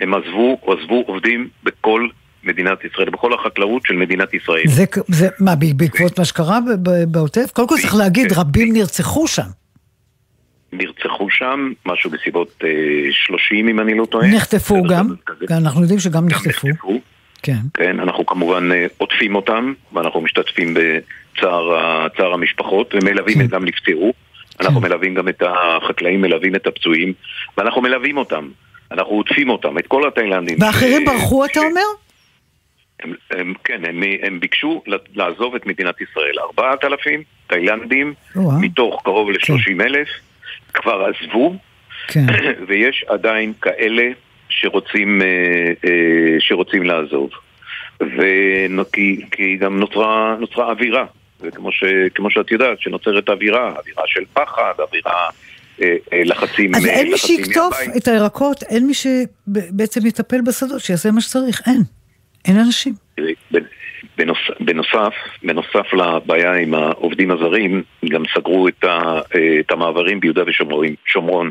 הם עזבו, עזבו עובדים בכל מדינת ישראל, בכל החקלאות של מדינת ישראל. זה, זה מה, בעקבות מה שקרה בעוטף? קודם כל צריך להגיד, רבים נרצחו שם. נרצחו שם, משהו בסביבות אה, 30 אם אני לא טועה. נחטפו גם, אנחנו יודעים שגם נחטפו. נחטפו. כן. כן, אנחנו כמובן אה, עוטפים אותם, ואנחנו משתתפים בצער ה- צער המשפחות, ומלווים את גם נפטרו. אנחנו מלווים גם את החקלאים, מלווים את הפצועים, ואנחנו מלווים אותם. אנחנו עוטפים אותם, את כל התאילנדים. ואחרים ש- ברחו, אתה אומר? הם, הם, כן, הם, הם ביקשו לעזוב את מדינת ישראל. 4,000 תאילנדים. מתוך קרוב ל-30 אלף, כבר עזבו, כן. [coughs] ויש עדיין כאלה שרוצים, אה, אה, שרוצים לעזוב. וכי כי גם נוצרה, נוצרה אווירה, וכמו ש, כמו שאת יודעת, שנוצרת אווירה, אווירה של פחד, אווירה, אה, אה, לחצים אז אין מי שיקטוף. את הירקות, אין מי שבעצם יטפל בשדות, שיעשה מה שצריך, אין. אין אנשים. בנוס, בנוסף, בנוסף לבעיה עם העובדים הזרים, גם סגרו את, ה, אה, את המעברים ביהודה ושומרון, שומרון,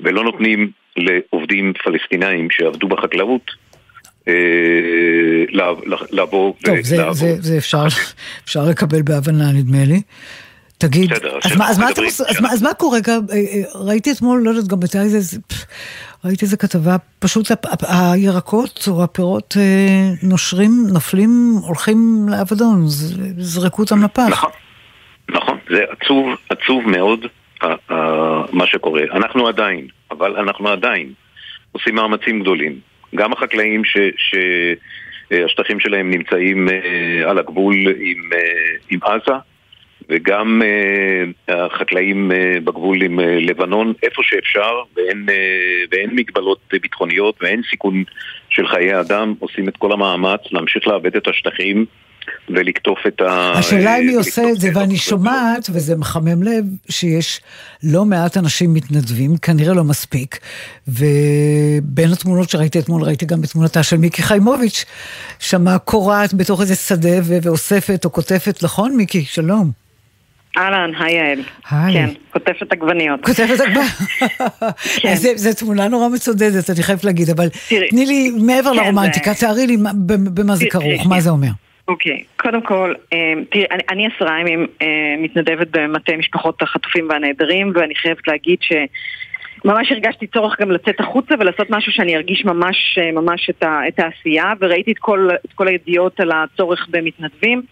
ולא נותנים לעובדים פלסטינאים שעבדו בחקלאות לבוא טוב, זה, ולעבוד. זה, זה אפשר, אפשר לקבל בהבנה, נדמה לי. תגיד, בסדר, אז מה, אז, מה אתם, מדברים- עושים- אז, מה, אז מה קורה? גם, אה, אה, ראיתי אתמול, לא יודעת, גם הייתה איזה, ראיתי איזה כתבה, פשוט הירקות או הפירות אה, נושרים, נופלים, הולכים לאבדון, זרקו אותם לפח. נכון, נכון, זה עצוב, עצוב מאוד מה שקורה. אנחנו עדיין, אבל אנחנו עדיין עושים מאמצים גדולים. גם החקלאים שהשטחים שלהם נמצאים אה, על הגבול עם, אה, עם עזה, וגם אה, החקלאים אה, בגבול עם אה, לבנון, איפה שאפשר, ואין, אה, ואין מגבלות ביטחוניות ואין סיכון של חיי אדם, עושים את כל המאמץ להמשיך לעבד את השטחים ולקטוף את ה... השאלה אם מי אה, עושה את זה, ואני שומעת, וזה מחמם לב, שיש לא מעט אנשים מתנדבים, כנראה לא מספיק, ובין התמונות שראיתי אתמול, ראיתי גם את תמונתה של מיקי חיימוביץ', שמה קורעת בתוך איזה שדה ו- ואוספת או קוטפת, נכון מיקי? שלום. אהלן, היי יעל. היי. כן, כותבת עגבניות. כותבת עגבניות. [laughs] כן. זו תמונה נורא מצודדת, אני חייבת להגיד, אבל תראי, תני לי, מעבר כן, לרומנטיקה, זה- תארי לי מה- במה זה כרוך, מה זה אומר. אוקיי, קודם כל, אה, תראי, אני, אני עשרה ימים אה, מתנדבת במטה משפחות החטופים והנעדרים, ואני חייבת להגיד ש... ממש הרגשתי צורך גם לצאת החוצה ולעשות משהו שאני ארגיש ממש, אה, ממש את, ה, את העשייה, וראיתי את כל, את כל הידיעות על הצורך במתנדבים,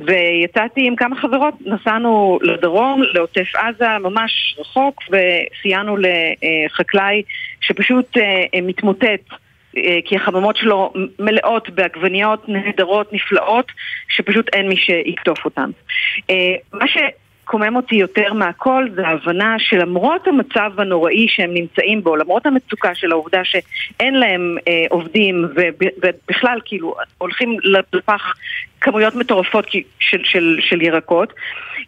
ויצאתי עם כמה חברות, נסענו לדרום, לעוטף עזה, ממש רחוק, וסייענו לחקלאי שפשוט מתמוטט. אה, כי החממות שלו מלאות בעגבניות נהדרות, נפלאות, שפשוט אין מי שיקטוף אותן. אה, מה שקומם אותי יותר מהכל זה ההבנה שלמרות המצב הנוראי שהם נמצאים בו, למרות המצוקה של העובדה שאין להם אה, עובדים וב- ובכלל כאילו הולכים לפח כמויות מטורפות של, של, של ירקות,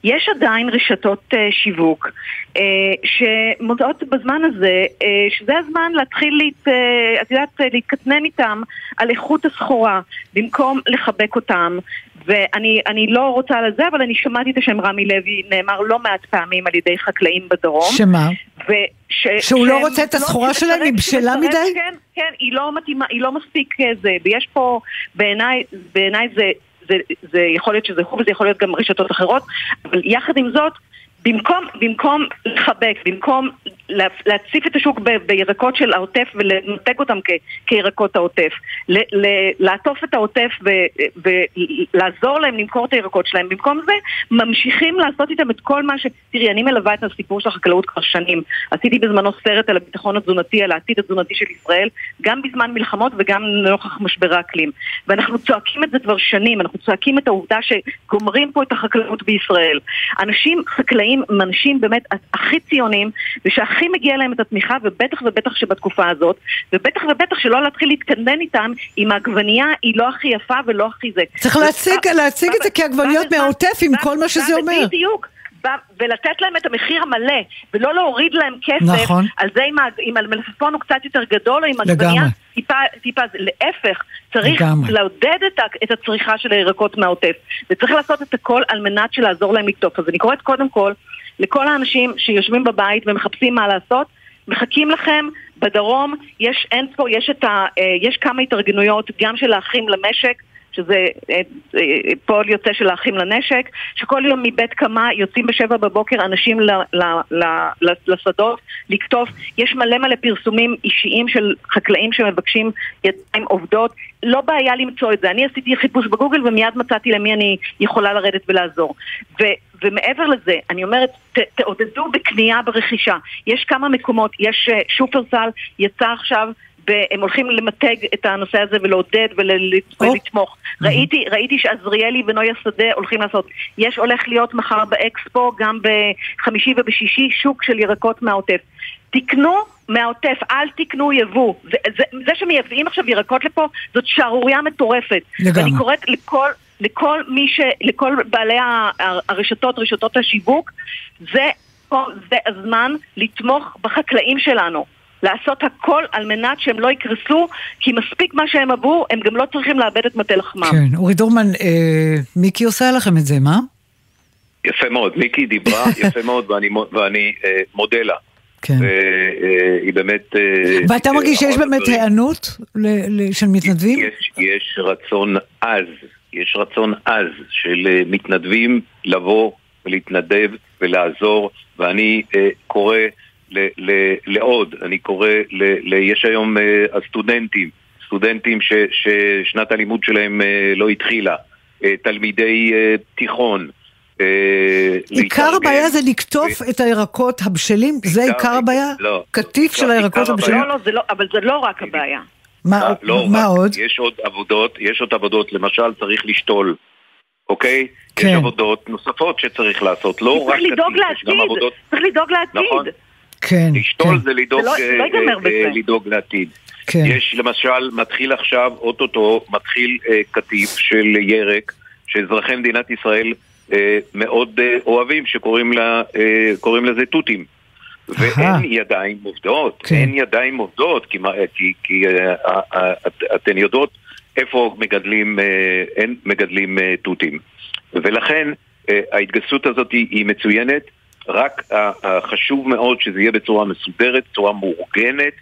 יש עדיין רשתות אה, שיווק אה, שמודעות בזמן הזה אה, שזה הזמן להתחיל, להת, אה, את יודעת, להתקטנן איתם על איכות הסחורה במקום לחבק אותם ואני אני לא רוצה לזה, אבל אני שמעתי את השם רמי לוי נאמר לא מעט פעמים על ידי חקלאים בדרום. שמה? וש, שהוא לא רוצה את הסחורה שתצטרך- שלהם, היא בשלה מדי? כן, כן, היא לא מתאימה, היא לא מספיק אה, זה, ויש פה, בעיניי, בעיניי זה, זה, יכול להיות שזה הוא וזה יכול להיות גם רשתות אחרות, אבל יחד עם זאת, במקום, במקום לחבק, במקום לה- להציף את השוק ב- בירקות של העוטף ולנתק אותם כ- כירקות העוטף, ל- ל- לעטוף את העוטף ו- ולעזור להם למכור את הירקות שלהם, במקום זה ממשיכים לעשות איתם את כל מה ש... תראי, אני מלווה את הסיפור של החקלאות כבר שנים. עשיתי בזמנו סרט על הביטחון התזונתי, על העתיד התזונתי של ישראל, גם בזמן מלחמות וגם לנוכח משבר האקלים. ואנחנו צועקים את זה כבר שנים, אנחנו צועקים את העובדה שגומרים פה את החקלאות בישראל. אנשים, חקלאים הם אנשים באמת הכי ציונים, ושהכי מגיע להם את התמיכה, ובטח ובטח שבתקופה הזאת, ובטח ובטח שלא להתחיל להתקנן איתם אם העגבנייה היא לא הכי יפה ולא הכי זה. צריך להציג, להציג את זה כעגבניות מהעוטף עם כל מה שזה אומר. בדיוק. ולתת להם את המחיר המלא, ולא להוריד להם כסף נכון. על זה אם, אם המלפפון הוא קצת יותר גדול, או אם העגבנייה טיפה, טיפה, להפך, צריך לגמרי. לעודד את, את הצריכה של הירקות מהעוטף, וצריך לעשות את הכל על מנת לעזור להם לקטוף. אז אני קוראת קודם כל לכל האנשים שיושבים בבית ומחפשים מה לעשות, מחכים לכם בדרום, יש אין פה, יש, ה, אה, יש כמה התארגנויות, גם של האחים למשק, שזה אה, אה, פועל יוצא של האחים לנשק, שכל יום מבית קמה יוצאים בשבע בבוקר אנשים ל, ל, ל, ל, לשדות לקטוף. יש מלא מלא פרסומים אישיים של חקלאים שמבקשים ידיים עובדות. לא בעיה למצוא את זה. אני עשיתי חיפוש בגוגל ומיד מצאתי למי אני יכולה לרדת ולעזור. ו, ומעבר לזה, אני אומרת, ת, תעודדו בקנייה ברכישה. יש כמה מקומות, יש uh, שופרסל, יצא עכשיו והם הולכים למתג את הנושא הזה ולעודד ולתמוך. Oh. ראיתי, ראיתי שעזריאלי ונויה שדה הולכים לעשות. יש הולך להיות מחר באקספו, גם בחמישי ובשישי, שוק של ירקות מהעוטף. תקנו מהעוטף, אל תקנו יבוא. זה, זה, זה שמייבאים עכשיו ירקות לפה, זאת שערורייה מטורפת. לגמרי. ואני קוראת לכל... לכל מי ש... לכל בעלי הרשתות, רשתות השיווק, זה, זה הזמן לתמוך בחקלאים שלנו. לעשות הכל על מנת שהם לא יקרסו, כי מספיק מה שהם עברו, הם גם לא צריכים לאבד את מטה לחמם. כן, אורי דורמן, אה, מיקי עושה לכם את זה, מה? יפה מאוד, מיקי דיברה [laughs] יפה מאוד ואני, ואני אה, מודה לה. כן. והיא אה, באמת... אה, ואתה מרגיש שיש באמת היענות של מתנדבים? יש, יש רצון עז, יש רצון עז של אה, מתנדבים לבוא ולהתנדב ולעזור, ואני אה, קורא ל, ל, לעוד, אני קורא, ל, ל, יש היום uh, הסטודנטים, סטודנטים ש, ששנת הלימוד שלהם uh, לא התחילה, uh, תלמידי uh, תיכון. עיקר הבעיה זה לקטוף את הירקות הבשלים? זה עיקר הבעיה? לא. קטיף של הירקות הבשלים? לא, לא, לא, אבל זה לא רק הבעיה. מה לא עוד? יש עוד עבודות, יש עוד עבודות, למשל צריך לשתול, אוקיי? יש כן. עבודות נוספות שצריך לעשות, לא רק יש גם עבודות... צריך לדאוג לעתיד. כן. לשתול כן. זה לדאוג, לא, אה, לא אה, לדאוג לעתיד. כן. יש למשל, מתחיל עכשיו, אוטוטו, מתחיל אה, קטיף של ירק, שאזרחי מדינת ישראל אה, מאוד אה, אוהבים, שקוראים לה, אה, לזה תותים. ואין ידיים עובדות, כן. אין ידיים עובדות, כי, כי, כי אה, אה, אתן יודעות איפה מגדלים, אה, אין מגדלים אה, תותים. ולכן אה, ההתגייסות הזאת היא, היא מצוינת. רק חשוב מאוד שזה יהיה בצורה מסודרת, בצורה מאורגנת.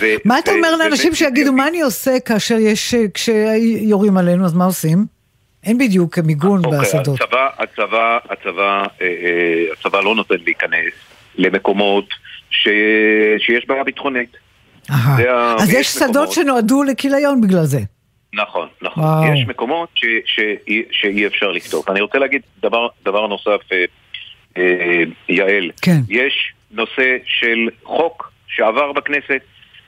ו- מה אתה אומר לאנשים שיגידו, מה אני עושה כאשר יש, כשיורים עלינו, אז מה עושים? אין בדיוק מיגון אוקיי, בשדות. הצבא, הצבא, הצבא, אה, אה, הצבא לא נותן להיכנס למקומות ש... שיש בעיה ביטחונית. אז יש שדות שנועדו לכיליון בגלל זה. נכון, נכון. וואו. יש מקומות ש... ש... שאי אפשר לכתוב. אני רוצה להגיד דבר, דבר נוסף. אה, יעל. כן. יש נושא של חוק שעבר בכנסת,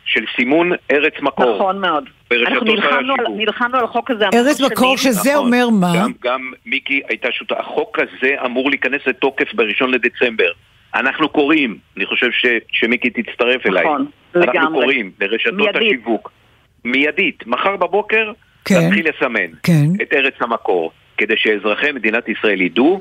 של סימון ארץ מקור. נכון מאוד. אנחנו נלחמנו על, נלחמנו על החוק הזה ארץ מקור שזה נכון, אומר מה? גם, גם מיקי הייתה שוטה, החוק הזה אמור להיכנס לתוקף בראשון לדצמבר. אנחנו קוראים, אני חושב ש, שמיקי תצטרף אליי. נכון, לגמרי. אנחנו קוראים לרשתות מיידית. השיווק. מיידית. מחר בבוקר כן, להתחיל לסמן כן. את ארץ המקור, כדי שאזרחי מדינת ישראל ידעו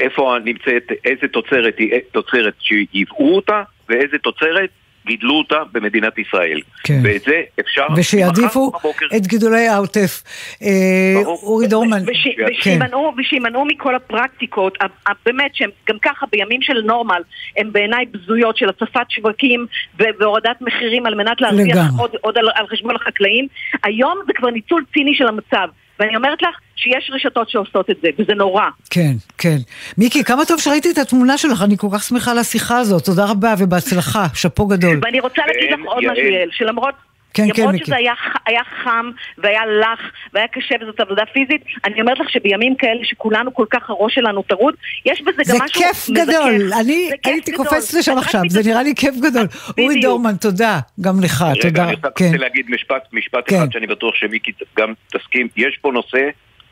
איפה נמצאת, איזה תוצרת היא תוצרת שייבאו אותה ואיזה תוצרת גידלו אותה במדינת ישראל. כן. ואת זה אפשר... ושיעדיפו את גידולי העוטף. אה, אורי דורמן. וש, ושימנעו, כן. ושימנעו מכל הפרקטיקות, באמת שהם גם ככה בימים של נורמל, הם בעיניי בזויות של הצפת שווקים והורדת מחירים על מנת להרוויח עוד, עוד על, על חשבון החקלאים. היום זה כבר ניצול ציני של המצב. ואני אומרת לך שיש רשתות שעושות את זה, וזה נורא. כן, כן. מיקי, כמה טוב שראיתי את התמונה שלך, אני כל כך שמחה על השיחה הזאת. תודה רבה ובהצלחה, שאפו גדול. ואני רוצה להגיד לך עוד משהו, יעל, שלמרות... כן, כן, למרות שזה היה, היה חם והיה לח והיה קשה וזאת עבודה פיזית, אני אומרת לך שבימים כאלה שכולנו כל כך הראש שלנו טרוד, יש בזה גם משהו מזכך. זה כיף גדול, אני הייתי קופצת לשם עכשיו, זה נראה לי כיף גדול. אורי דורמן, תודה, גם לך, תודה. רגע, אני רוצה כן. להגיד משפט, משפט כן. אחד שאני בטוח שמיקי גם תסכים, יש פה נושא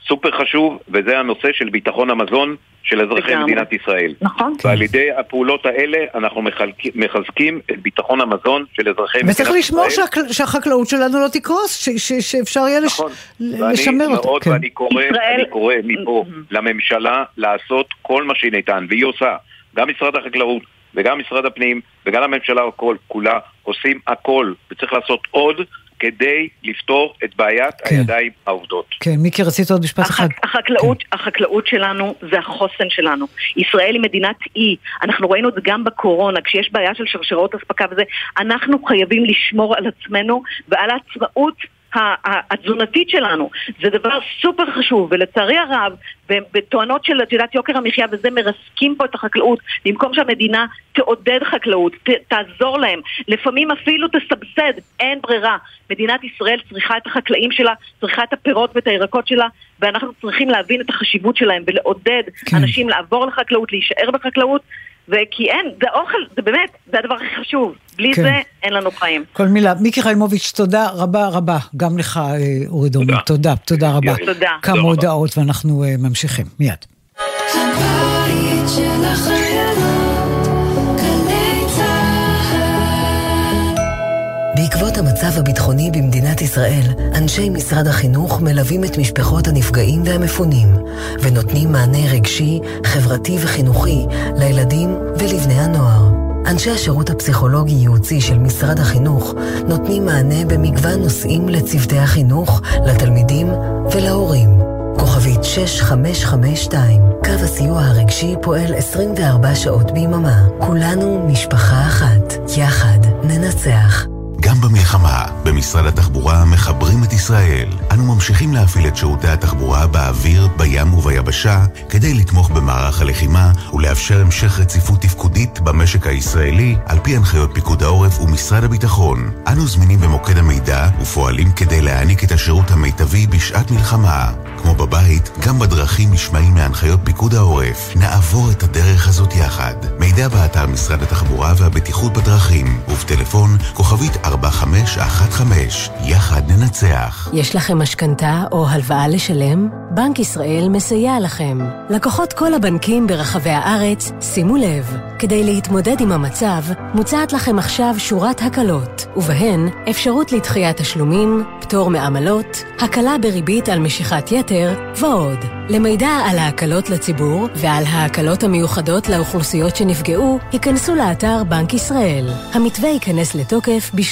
סופר חשוב, וזה הנושא של ביטחון המזון של אזרחי לגמרי. מדינת ישראל. נכון. ועל ידי הפעולות האלה אנחנו מחלק- מחזקים את ביטחון המזון של אזרחי מדינת ישראל. וצריך לשמור שהחקל- שהחקלאות שלנו לא תקרוס, ש- ש- שאפשר יהיה לש- ל- לשמר אותה. מאוד, כן. ואני קורא, אני קורא מפה לממשלה לעשות כל מה שהיא ניתן, והיא עושה. גם משרד החקלאות וגם משרד הפנים וגם הממשלה הכל, כולה עושים הכל, וצריך לעשות עוד כדי לפתור את בעיית הידיים העובדות. כן, מיקי, רצית עוד משפט אחד. החקלאות, החקלאות שלנו זה החוסן שלנו. ישראל היא מדינת אי. אנחנו ראינו את זה גם בקורונה, כשיש בעיה של שרשראות אספקה וזה, אנחנו חייבים לשמור על עצמנו ועל העצמאות התזונתית שלנו. זה דבר סופר חשוב, ולצערי הרב, בתואנות של, את יודעת, יוקר המחיה וזה, מרסקים פה את החקלאות, במקום שהמדינה תעודד חקלאות, ת, תעזור להם, לפעמים אפילו תסבסד, אין ברירה. מדינת ישראל צריכה את החקלאים שלה, צריכה את הפירות ואת הירקות שלה, ואנחנו צריכים להבין את החשיבות שלהם ולעודד כן. אנשים לעבור לחקלאות, להישאר בחקלאות, וכי אין, זה אוכל, זה באמת, זה הדבר הכי חשוב. בלי כן. זה אין לנו חיים. כל מילה. מיקי חיימוביץ', תודה רבה רבה. גם לך, אה, אורי דורמן. תודה, תודה רבה. תודה. תודה כמה. הודעות ואנחנו אה, ממשיכים. מיד. הבית של החיילות, גלי צהל. בעקבות המצב הביטחוני במדינת ישראל, אנשי משרד החינוך מלווים את משפחות הנפגעים והמפונים, ונותנים מענה רגשי, חברתי וחינוכי לילדים ולבני הנוער. אנשי השירות הפסיכולוגי-ייעוצי של משרד החינוך נותנים מענה במגוון נושאים לצוותי החינוך, לתלמידים ולהורים. כוכבית 6552, קו הסיוע הרגשי פועל 24 שעות ביממה. כולנו משפחה אחת. יחד ננצח. גם במלחמה, במשרד התחבורה מחברים את ישראל. אנו ממשיכים להפעיל את שירותי התחבורה באוויר, בים וביבשה, כדי לתמוך במערך הלחימה ולאפשר המשך רציפות תפקודית במשק הישראלי, על פי הנחיות פיקוד העורף ומשרד הביטחון. אנו זמינים במוקד המידע ופועלים כדי להעניק את השירות המיטבי בשעת מלחמה. כמו בבית, גם בדרכים נשמעים מהנחיות פיקוד העורף. נעבור את הדרך הזאת יחד. מידע באתר משרד התחבורה והבטיחות בדרכים, ובטלפון כוכבית 4515. יחד ננצח. יש לכם משכנתה או הלוואה לשלם? בנק ישראל מסייע לכם. לקוחות כל הבנקים ברחבי הארץ, שימו לב, כדי להתמודד עם המצב, מוצעת לכם עכשיו שורת הקלות, ובהן אפשרות לדחיית תשלומים, פטור מעמלות, הקלה בריבית על משיכת יתר ועוד. למידע על ההקלות לציבור ועל ההקלות המיוחדות לאוכלוסיות שנפגעו, היכנסו לאתר בנק ישראל. המתווה ייכנס לתוקף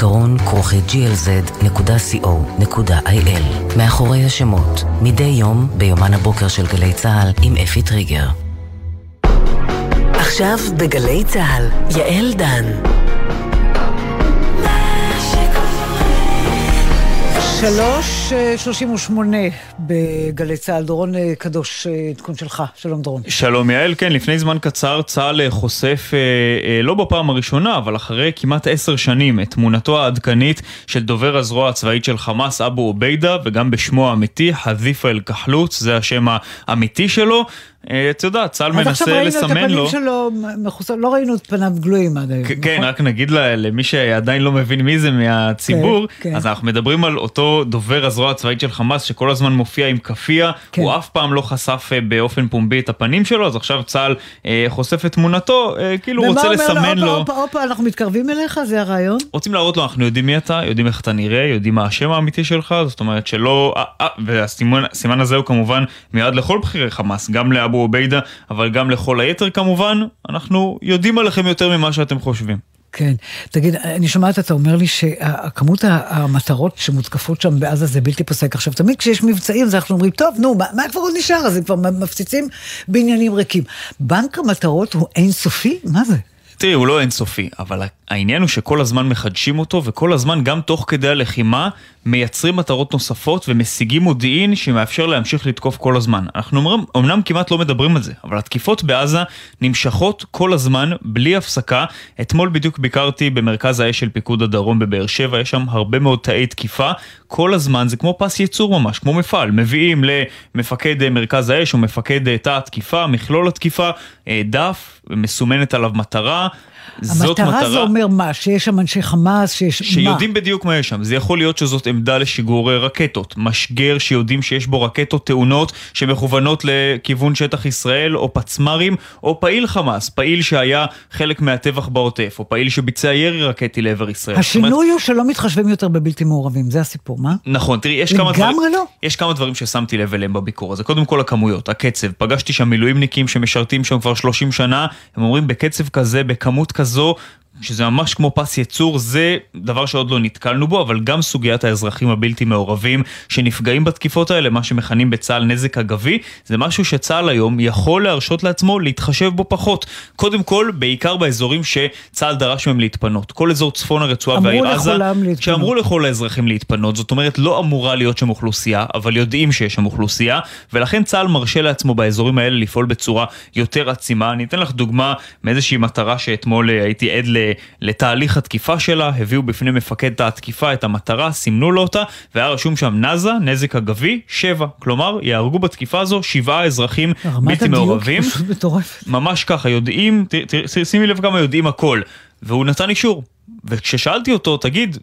זיכרון כרוכי glz.co.il מאחורי השמות, מדי יום ביומן הבוקר של גלי צה"ל עם אפי טריגר. עכשיו בגלי צה"ל, יעל דן. שלוש אה, שלושים ושמונה בגלי צה"ל. דורון אה, קדוש, אה, עדכון שלך. שלום דורון. שלום יעל, כן, לפני זמן קצר צה"ל חושף, לא בפעם הראשונה, אבל אחרי כמעט עשר שנים, את תמונתו העדכנית של דובר הזרוע הצבאית של חמאס, אבו עוביידה, וגם בשמו האמיתי, חזיפה אל-כחלוץ, זה השם האמיתי שלו. אה, את יודעת, צה"ל אז עכשיו מנסה ראינו את לסמן הפנים לו... שלו מחוסר, לא ראינו את פניו גלויים עד היום. כן, נכון? רק נגיד ל- למי שעדיין לא מבין מי זה מהציבור, כן, כן. אז אנחנו מדברים על אותו דובר הזרוע הצבאית של חמאס שכל הזמן מופיע עם כאפיה, כן. הוא אף פעם לא חשף אה, באופן פומבי את הפנים שלו, אז עכשיו צה"ל אה, חושף את תמונתו, אה, כאילו רוצה ומה אומר לסמן לו, לו. הופה, הופה, הופה, אנחנו מתקרבים אליך, זה הרעיון? רוצים להראות לו, אנחנו יודעים מי אתה, יודעים איך אתה נראה, יודעים מה השם האמיתי שלך, זאת אומרת שלא... והסימן הסימן הזה הוא כמובן מיועד לכל בכירי חמאס, גם לאבו עוביידה, אבל גם לכל היתר כמובן, אנחנו יודעים עליכם יותר ממה שאתם חושבים. כן. תגיד, אני שומעת, אתה אומר לי שכמות המטרות שמותקפות שם בעזה זה בלתי פוסק. עכשיו, תמיד כשיש מבצעים, אז אנחנו אומרים, טוב, נו, מה, מה כבר עוד נשאר? אז הם כבר מפציצים בעניינים ריקים. בנק המטרות הוא אינסופי? מה זה? תראי, הוא לא אינסופי, אבל העניין הוא שכל הזמן מחדשים אותו, וכל הזמן, גם תוך כדי הלחימה, מייצרים מטרות נוספות ומשיגים מודיעין שמאפשר להמשיך לתקוף כל הזמן. אנחנו אומרים, אמנם כמעט לא מדברים על זה, אבל התקיפות בעזה נמשכות כל הזמן, בלי הפסקה. אתמול בדיוק ביקרתי במרכז האש של פיקוד הדרום בבאר שבע, יש שם הרבה מאוד תאי תקיפה. כל הזמן זה כמו פס ייצור ממש, כמו מפעל. מביאים למפקד מרכז האש או מפקד תא התקיפה, מכלול התקיפה, אה, דף, מסומנת עליו מטרה. זאת המטרה מטרה... זה אומר מה? שיש שם אנשי חמאס, שיש... שיודעים בדיוק מה יש שם. זה יכול להיות שזאת עמדה לשיגור אה, רקטות. משגר שיודעים שיש בו רקטות טעונות שמכוונות לכיוון שטח ישראל, או פצמ"רים, או פעיל חמאס, פעיל שהיה חלק מהטבח בעוטף, או פעיל שביצע ירי רקטי לעבר ישראל. זאת אומרת, השינוי הוא שלא מתחשבים יותר בבלתי מעורבים, זה הסיפור, מה? נכון, תראי, יש כמה דברים... לגמרי לא. יש כמה דברים ששמתי לב אליהם בביקור הזה. קודם כל הכמויות, הקצב. פגשתי שם מילואימניקים שמשרתים שם כבר 30 שנה, הם אומרים בקצב כזה, בכמות כזו, שזה ממש כמו פס ייצור, זה דבר שעוד לא נתקלנו בו, אבל גם סוגיית האזרחים הבלתי מעורבים שנפגעים בתקיפות האלה, מה שמכנים בצה"ל נזק אגבי, זה משהו שצה"ל היום יכול להרשות לעצמו להתחשב בו פחות. קודם כל, בעיקר באזורים שצה"ל דרש מהם להתפנות. כל אזור צפון הרצועה והעיר עזה, להתפנות. שאמרו לכל האזרחים להתפנות, זאת אומרת לא אמורה להיות שם אוכלוסייה, אבל יודעים שיש שם אוכלוסייה, ולכן צה"ל מרשה לעצמו באזורים האלה לפעול בצורה יותר עצימה. אני אתן לך דוגמה מאיזושהי מטרה שאתמול אה, הייתי עד ל- לתהליך התקיפה שלה, הביאו בפני מפקד התקיפה את המטרה, סימנו לו אותה, והיה רשום שם נאזה, נזק אגבי, שבע. כלומר, יהרגו בתקיפה הזו שבעה אזרחים רמת בלתי הדיוק מעורבים. פשוט מטורפת. ממש ככה, יודעים, שימי לב כמה יודעים הכל. והוא נתן אישור. וכששאלתי אותו, תגיד,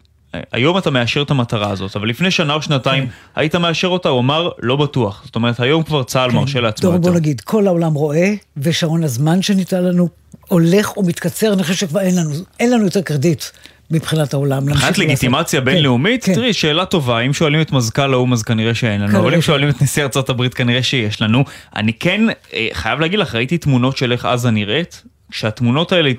היום אתה מאשר את המטרה הזאת, אבל לפני שנה או שנתיים כן. היית מאשר אותה, הוא אמר, לא בטוח. זאת אומרת, היום כבר צה"ל מרשה לעצמו דור, בוא יותר. נגיד, כל העולם רואה, ושעון הזמן שניתן לנו הולך ומתקצר, אני חושב שכבר אין לנו, אין לנו יותר קרדיט מבחינת העולם. מבחינת. לגיטימציה כן, בינלאומית, כן. תראי, שאלה טובה, אם שואלים את מזכ"ל האו"ם אז כנראה שאין לנו, אבל אם שואלים את נשיא הברית כנראה שיש לנו. אני כן אה, חייב להגיד לך, ראיתי תמונות של איך עזה נראית. שהתמונות האלה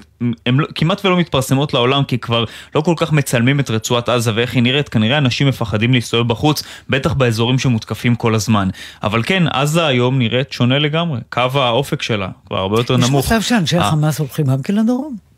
הן לא, כמעט ולא מתפרסמות לעולם כי כבר לא כל כך מצלמים את רצועת עזה ואיך היא נראית, כנראה אנשים מפחדים להסתובב בחוץ, בטח באזורים שמותקפים כל הזמן. אבל כן, עזה היום נראית שונה לגמרי, קו האופק שלה כבר הרבה יותר יש נמוך. מצב שאנשי אה, החמאס הולכים גם כן לדרום.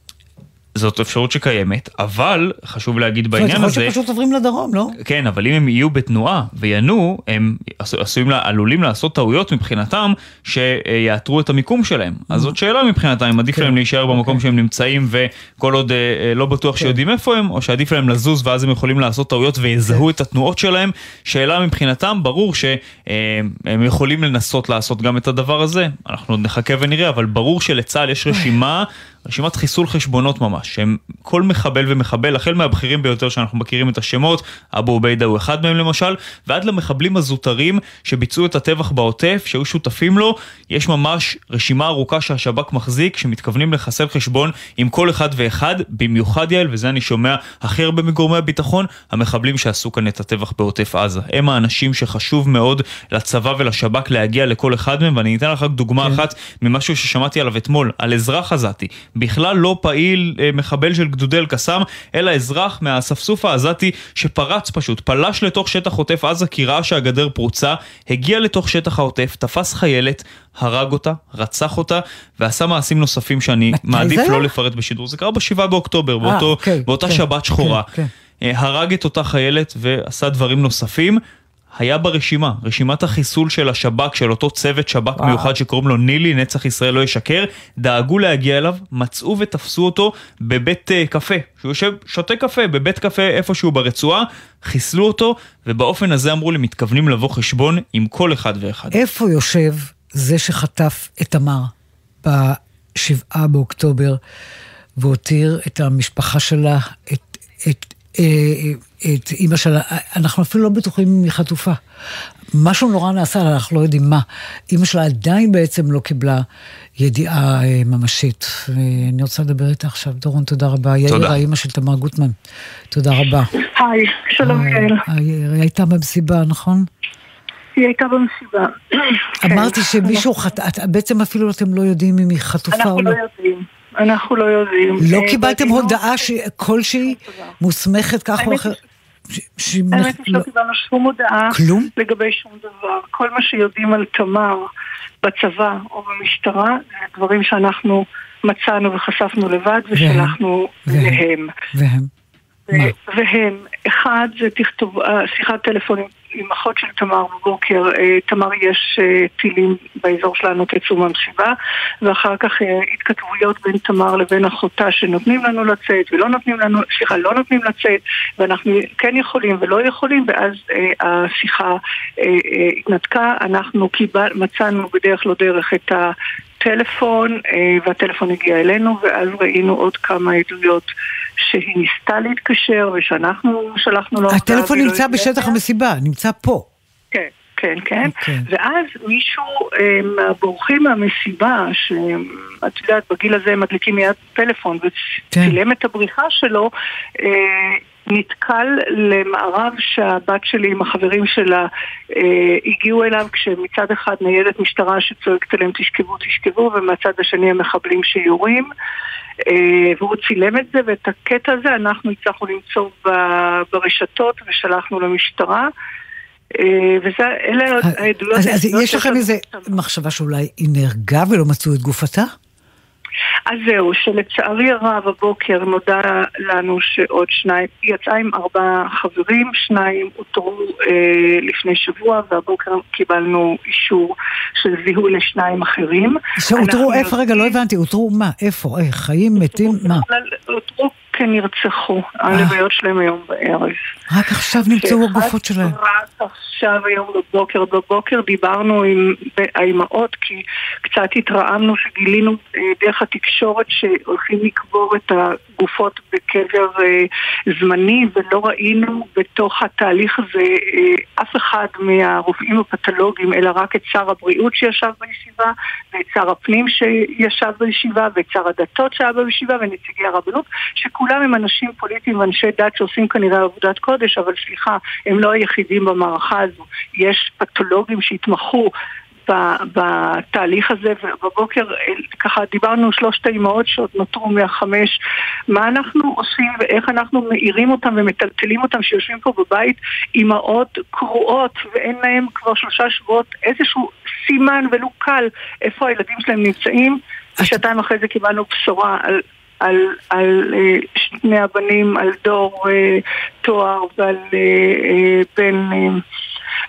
זאת אפשרות שקיימת, אבל חשוב להגיד זאת אומרת, בעניין יכול הזה... שפשוט עוברים לדרום, לא? כן, אבל אם הם יהיו בתנועה וינועו, הם עשו- עשויים, עלולים לעשות טעויות מבחינתם שיאתרו את המיקום שלהם. אז זאת שאלה מבחינתם, אם עדיף להם להישאר במקום שהם נמצאים וכל עוד אה, אה, לא בטוח שיודעים איפה הם, או שעדיף להם לזוז ואז הם יכולים לעשות טעויות ויזהו את התנועות שלהם. שאלה מבחינתם, ברור שהם יכולים לנסות לעשות גם את הדבר הזה. אנחנו עוד נחכה ונראה, אבל ברור שלצה"ל יש רשימה... רשימת חיסול חשבונות ממש, שהם כל מחבל ומחבל, החל מהבכירים ביותר שאנחנו מכירים את השמות, אבו עוביידה הוא אחד מהם למשל, ועד למחבלים הזוטרים שביצעו את הטבח בעוטף, שהיו שותפים לו, יש ממש רשימה ארוכה שהשב"כ מחזיק, שמתכוונים לחסל חשבון עם כל אחד ואחד, במיוחד יעל, וזה אני שומע הכי הרבה מגורמי הביטחון, המחבלים שעשו כאן את הטבח בעוטף עזה. הם האנשים שחשוב מאוד לצבא ולשב"כ להגיע לכל אחד מהם, ואני אתן לך רק דוגמה אחת ממשהו ששמעתי עליו אתמול, על אזרח עזתי. בכלל לא פעיל אה, מחבל של גדודי אל-קסאם, אלא אזרח מהאספסוף העזתי שפרץ פשוט, פלש לתוך שטח עוטף עזה כי ראה שהגדר פרוצה, הגיע לתוך שטח העוטף, תפס חיילת, הרג אותה, רצח אותה, ועשה מעשים נוספים שאני מעדיף זה לא? לפרט בשידור. זה קרה ב-7 באוקטובר, אה, באותו, אוקיי, באותה כן, שבת שחורה. כן, אה, הרג את אותה חיילת ועשה דברים נוספים. היה ברשימה, רשימת החיסול של השב"כ, של אותו צוות שב"כ וואו. מיוחד שקוראים לו נילי, נצח ישראל לא ישקר, דאגו להגיע אליו, מצאו ותפסו אותו בבית uh, קפה. שהוא יושב, שותה קפה, בבית קפה איפשהו ברצועה, חיסלו אותו, ובאופן הזה אמרו לי, מתכוונים לבוא חשבון עם כל אחד ואחד. איפה יושב זה שחטף את תמר בשבעה באוקטובר והותיר את המשפחה שלה, את, את, אה, את אימא שלה, אנחנו אפילו לא בטוחים אם היא חטופה. משהו נורא נעשה, אנחנו לא יודעים מה. אימא שלה עדיין בעצם לא קיבלה ידיעה אה, ממשית. ואני רוצה לדבר איתה עכשיו. דורון, תודה רבה. תודה. יאיר, האימא של תמר גוטמן. תודה רבה. היי, שלום יעל. היי, היא הייתה במסיבה, נכון? היא הייתה במסיבה. אמרתי כן. שמישהו חטא, בעצם אפילו אתם לא יודעים אם היא חטופה או אנחנו לא. לא יודעים. אנחנו לא יודעים. לא אה, קיבלתם בדיוק- הודעה כלשהי מוסמכת כך או אחרת? האמת היא שלא לא- קיבלנו שום הודעה כלום? לגבי שום דבר. כל מה שיודעים על תמר בצבא או במשטרה זה דברים שאנחנו מצאנו וחשפנו לבד ושלחנו? להם. והם. והם, אחד זה תכתוב, אה, שיחת טלפון עם- אחות של תמר בבוקר, אה, תמר יש אה, טילים באזור שלנו תצאו מהמסיבה, ואחר כך התכתבויות בין תמר לבין אחותה שנותנים לנו לצאת ולא נותנים לנו, סליחה, לא נותנים לצאת, ואנחנו כן יכולים ולא יכולים, ואז השיחה התנתקה, אנחנו קיבל, מצאנו בדרך לא דרך את ה... טלפון, אה, והטלפון הגיע אלינו, ואז ראינו עוד כמה עדויות שהיא ניסתה להתקשר, ושאנחנו שלחנו לו... הטלפון נמצא. בשטח המסיבה, נמצא פה. כן, כן, כן. אוקיי. ואז מישהו אה, מהבורחים מהמסיבה, שאת יודעת, בגיל הזה הם מדליקים מיד פלאפון, וצילם את הבריחה שלו, אה, נתקל למערב שהבת שלי עם החברים שלה אה, הגיעו אליו כשמצד אחד ניידת משטרה שצועקת עליהם תשכבו תשכבו ומהצד השני המחבלים שיורים אה, והוא צילם את זה ואת הקטע הזה אנחנו הצלחנו למצוא ב- ברשתות ושלחנו למשטרה אה, וזה, אלה העדויות אז, אז יש לכם איזה. מחשבה שאולי היא נהרגה ולא מצאו את גופתה? אז זהו, שלצערי הרב הבוקר נודע לנו שעוד שניים, יצאה עם ארבעה חברים, שניים אותרו אה, לפני שבוע והבוקר קיבלנו אישור של זיהוי לשניים אחרים. שאותרו איפה? רגע, לא הבנתי, אותרו מה? איפה? איך? חיים? מתים? מה? אותרו כנרצחו, הלוויות שלהם היום בערב. רק עכשיו נמצאו הגופות שלהם. רק עכשיו היום בבוקר, בבוקר דיברנו עם האימהות כי קצת התרעמנו שגילינו אה, דרך התקשורת שהולכים לקבור את הגופות בקבר אה, זמני ולא ראינו בתוך התהליך הזה אה, אף אחד מהרופאים הפתולוגיים אלא רק את שר הבריאות שישב בישיבה ואת שר הפנים שישב בישיבה ואת שר הדתות שהיה בישיבה ונציגי הרבנות שכולם הם אנשים פוליטיים ואנשי דת שעושים כנראה עבודת קודש אבל סליחה, הם לא היחידים במערכה הזו יש פתולוגים שהתמחו בתהליך הזה, ובבוקר אה, ככה דיברנו שלושת האימהות שעוד נותרו מהחמש, מה אנחנו עושים ואיך אנחנו מאירים אותם ומטלטלים אותם שיושבים פה בבית, אימהות קרועות ואין להם כבר שלושה שבועות איזשהו סימן ולו קל איפה הילדים שלהם נמצאים. שעתיים אחרי זה קיבלנו בשורה על על, על אה, שני הבנים, על דור אה, תואר ועל אה, בן,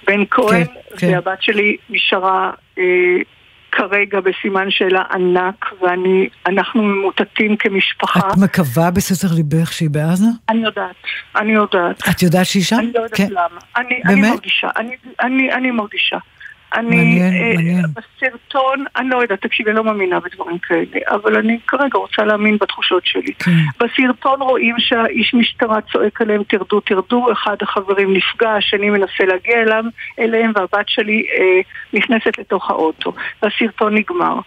בן כהן, כן. והבת שלי נשארה כרגע בסימן שאלה ענק, ואנחנו ממוטטים כמשפחה. את מקווה בסתר ליבך שהיא בעזה? אני יודעת, אני יודעת. את יודעת שהיא שם? אני לא יודעת כן. למה. אני, אני באמת? מרגישה, אני, אני, אני מרגישה. אני, אה. בסרטון, אני לא יודעת, תקשיבי, אני לא מאמינה בדברים כאלה, אבל אני כרגע רוצה להאמין בתחושות שלי. כן. בסרטון רואים שהאיש משטרה צועק עליהם, תרדו, תרדו, אחד החברים נפגע, השני מנסה להגיע אליו, אליהם, והבת שלי אה, נכנסת לתוך האוטו. והסרטון נגמר.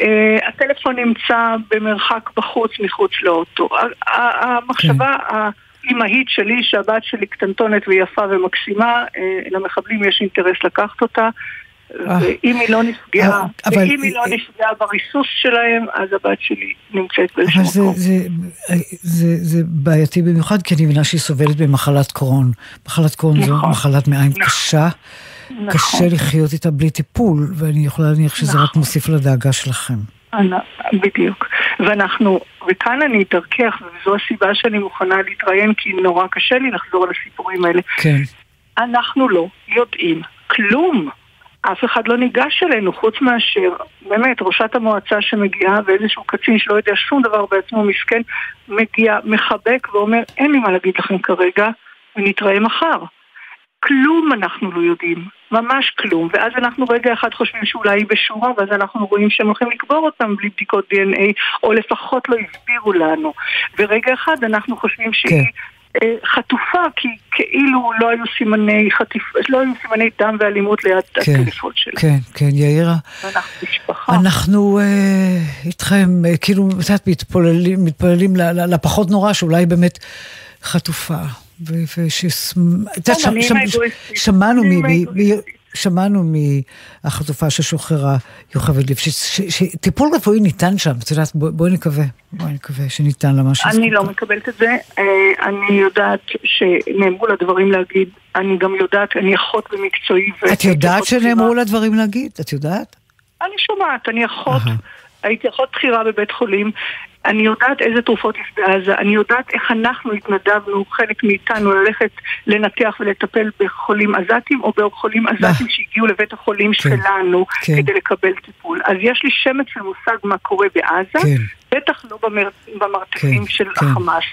אה, הטלפון נמצא במרחק בחוץ, מחוץ לאוטו. ה- ה- האימהית שלי, שהבת שלי קטנטונת ויפה ומקסימה, אה, למחבלים יש אינטרס לקחת אותה. ואם היא לא נפגעה, אבל- ואם היא לא נפגעה בריסוס שלהם, אז הבת שלי נמצאת באיזשהו זה, מקום. זה, זה, זה בעייתי במיוחד, כי אני מבינה שהיא סובלת במחלת קרון. מחלת קרון זו נכון. מחלת מעיים קשה. נכון. קשה לחיות איתה בלי טיפול, ואני יכולה להניח שזה רק מוסיף לדאגה שלכם. בדיוק. ואנחנו, וכאן אני אתרכך, וזו הסיבה שאני מוכנה להתראיין, כי נורא קשה לי לחזור על הסיפורים האלה. כן. אנחנו לא יודעים כלום. אף אחד לא ניגש אלינו, חוץ מאשר, באמת, ראשת המועצה שמגיעה ואיזשהו קצין שלא יודע שום דבר בעצמו, מסכן, מגיע, מחבק ואומר, אין לי מה להגיד לכם כרגע, ונתראה מחר. כלום אנחנו לא יודעים, ממש כלום, ואז אנחנו רגע אחד חושבים שאולי היא בשורה, ואז אנחנו רואים שהם הולכים לקבור אותם בלי בדיקות DNA, או לפחות לא הסבירו לנו, ורגע אחד אנחנו חושבים שהיא... אה, חטופה, כי כאילו לא היו סימני חטיפ... לא היו סימני דם ואלימות ליד כן, הטלפון שלה. כן, כן, יאירה. ואנחנו משפחה. אנחנו אה, איתכם, אה, כאילו, את יודעת, מתפללים, מתפללים לפחות נורא, שאולי באמת חטופה. ו- וש... את יודעת, אני שמ- עם שמ- האגואיסטית. שמענו מהחטופה ששוחררה, יוכבד ש- שטיפול רפואי ניתן שם, את יודעת, בוא- בואי נקווה, בואי נקווה שניתן לה משהו. אני לא מקבלת את זה, אה, אני יודעת שנאמרו לה דברים להגיד, אני גם יודעת, אני אחות במקצועי. את יודעת שנאמרו לה דברים להגיד? את יודעת? אני שומעת, אני אחות, הייתי אחות בכירה בבית חולים, אני יודעת איזה תרופות יש בעזה, אני יודעת איך אנחנו התנדבנו, חלק מאיתנו, ללכת לנתח ולטפל בחולים עזתים או בחולים עזתים שהגיעו לבית החולים שלנו כן. כדי לקבל טיפול. אז יש לי שמץ של מושג מה קורה בעזה, כן. בטח לא במר... במרתפים כן, של כן. החמאס.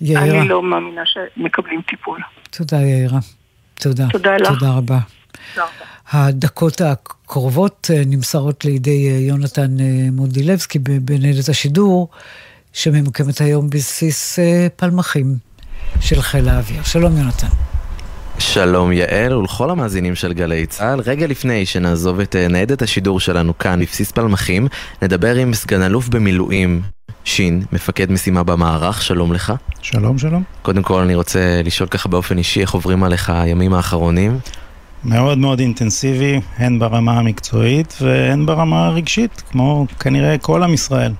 יאירה. אני לא מאמינה שמקבלים טיפול. תודה, יאירה. תודה. תודה לך. תודה רבה. הדקות הקרובות אה, נמסרות לידי אה, יונתן אה, מודילבסקי ב- בניידת השידור, שממוקמת היום בבסיס אה, פלמחים של חיל האוויר. שלום, יונתן. שלום יעל ולכל המאזינים של גלי צה"ל. רגע לפני שנעזוב את ניידת השידור שלנו כאן בבסיס פלמחים, נדבר עם סגן אלוף במילואים, שין, מפקד משימה במערך, שלום לך. שלום, שלום. קודם כל אני רוצה לשאול ככה באופן אישי איך עוברים עליך הימים האחרונים. מאוד מאוד אינטנסיבי, הן ברמה המקצועית והן ברמה הרגשית, כמו כנראה כל עם ישראל.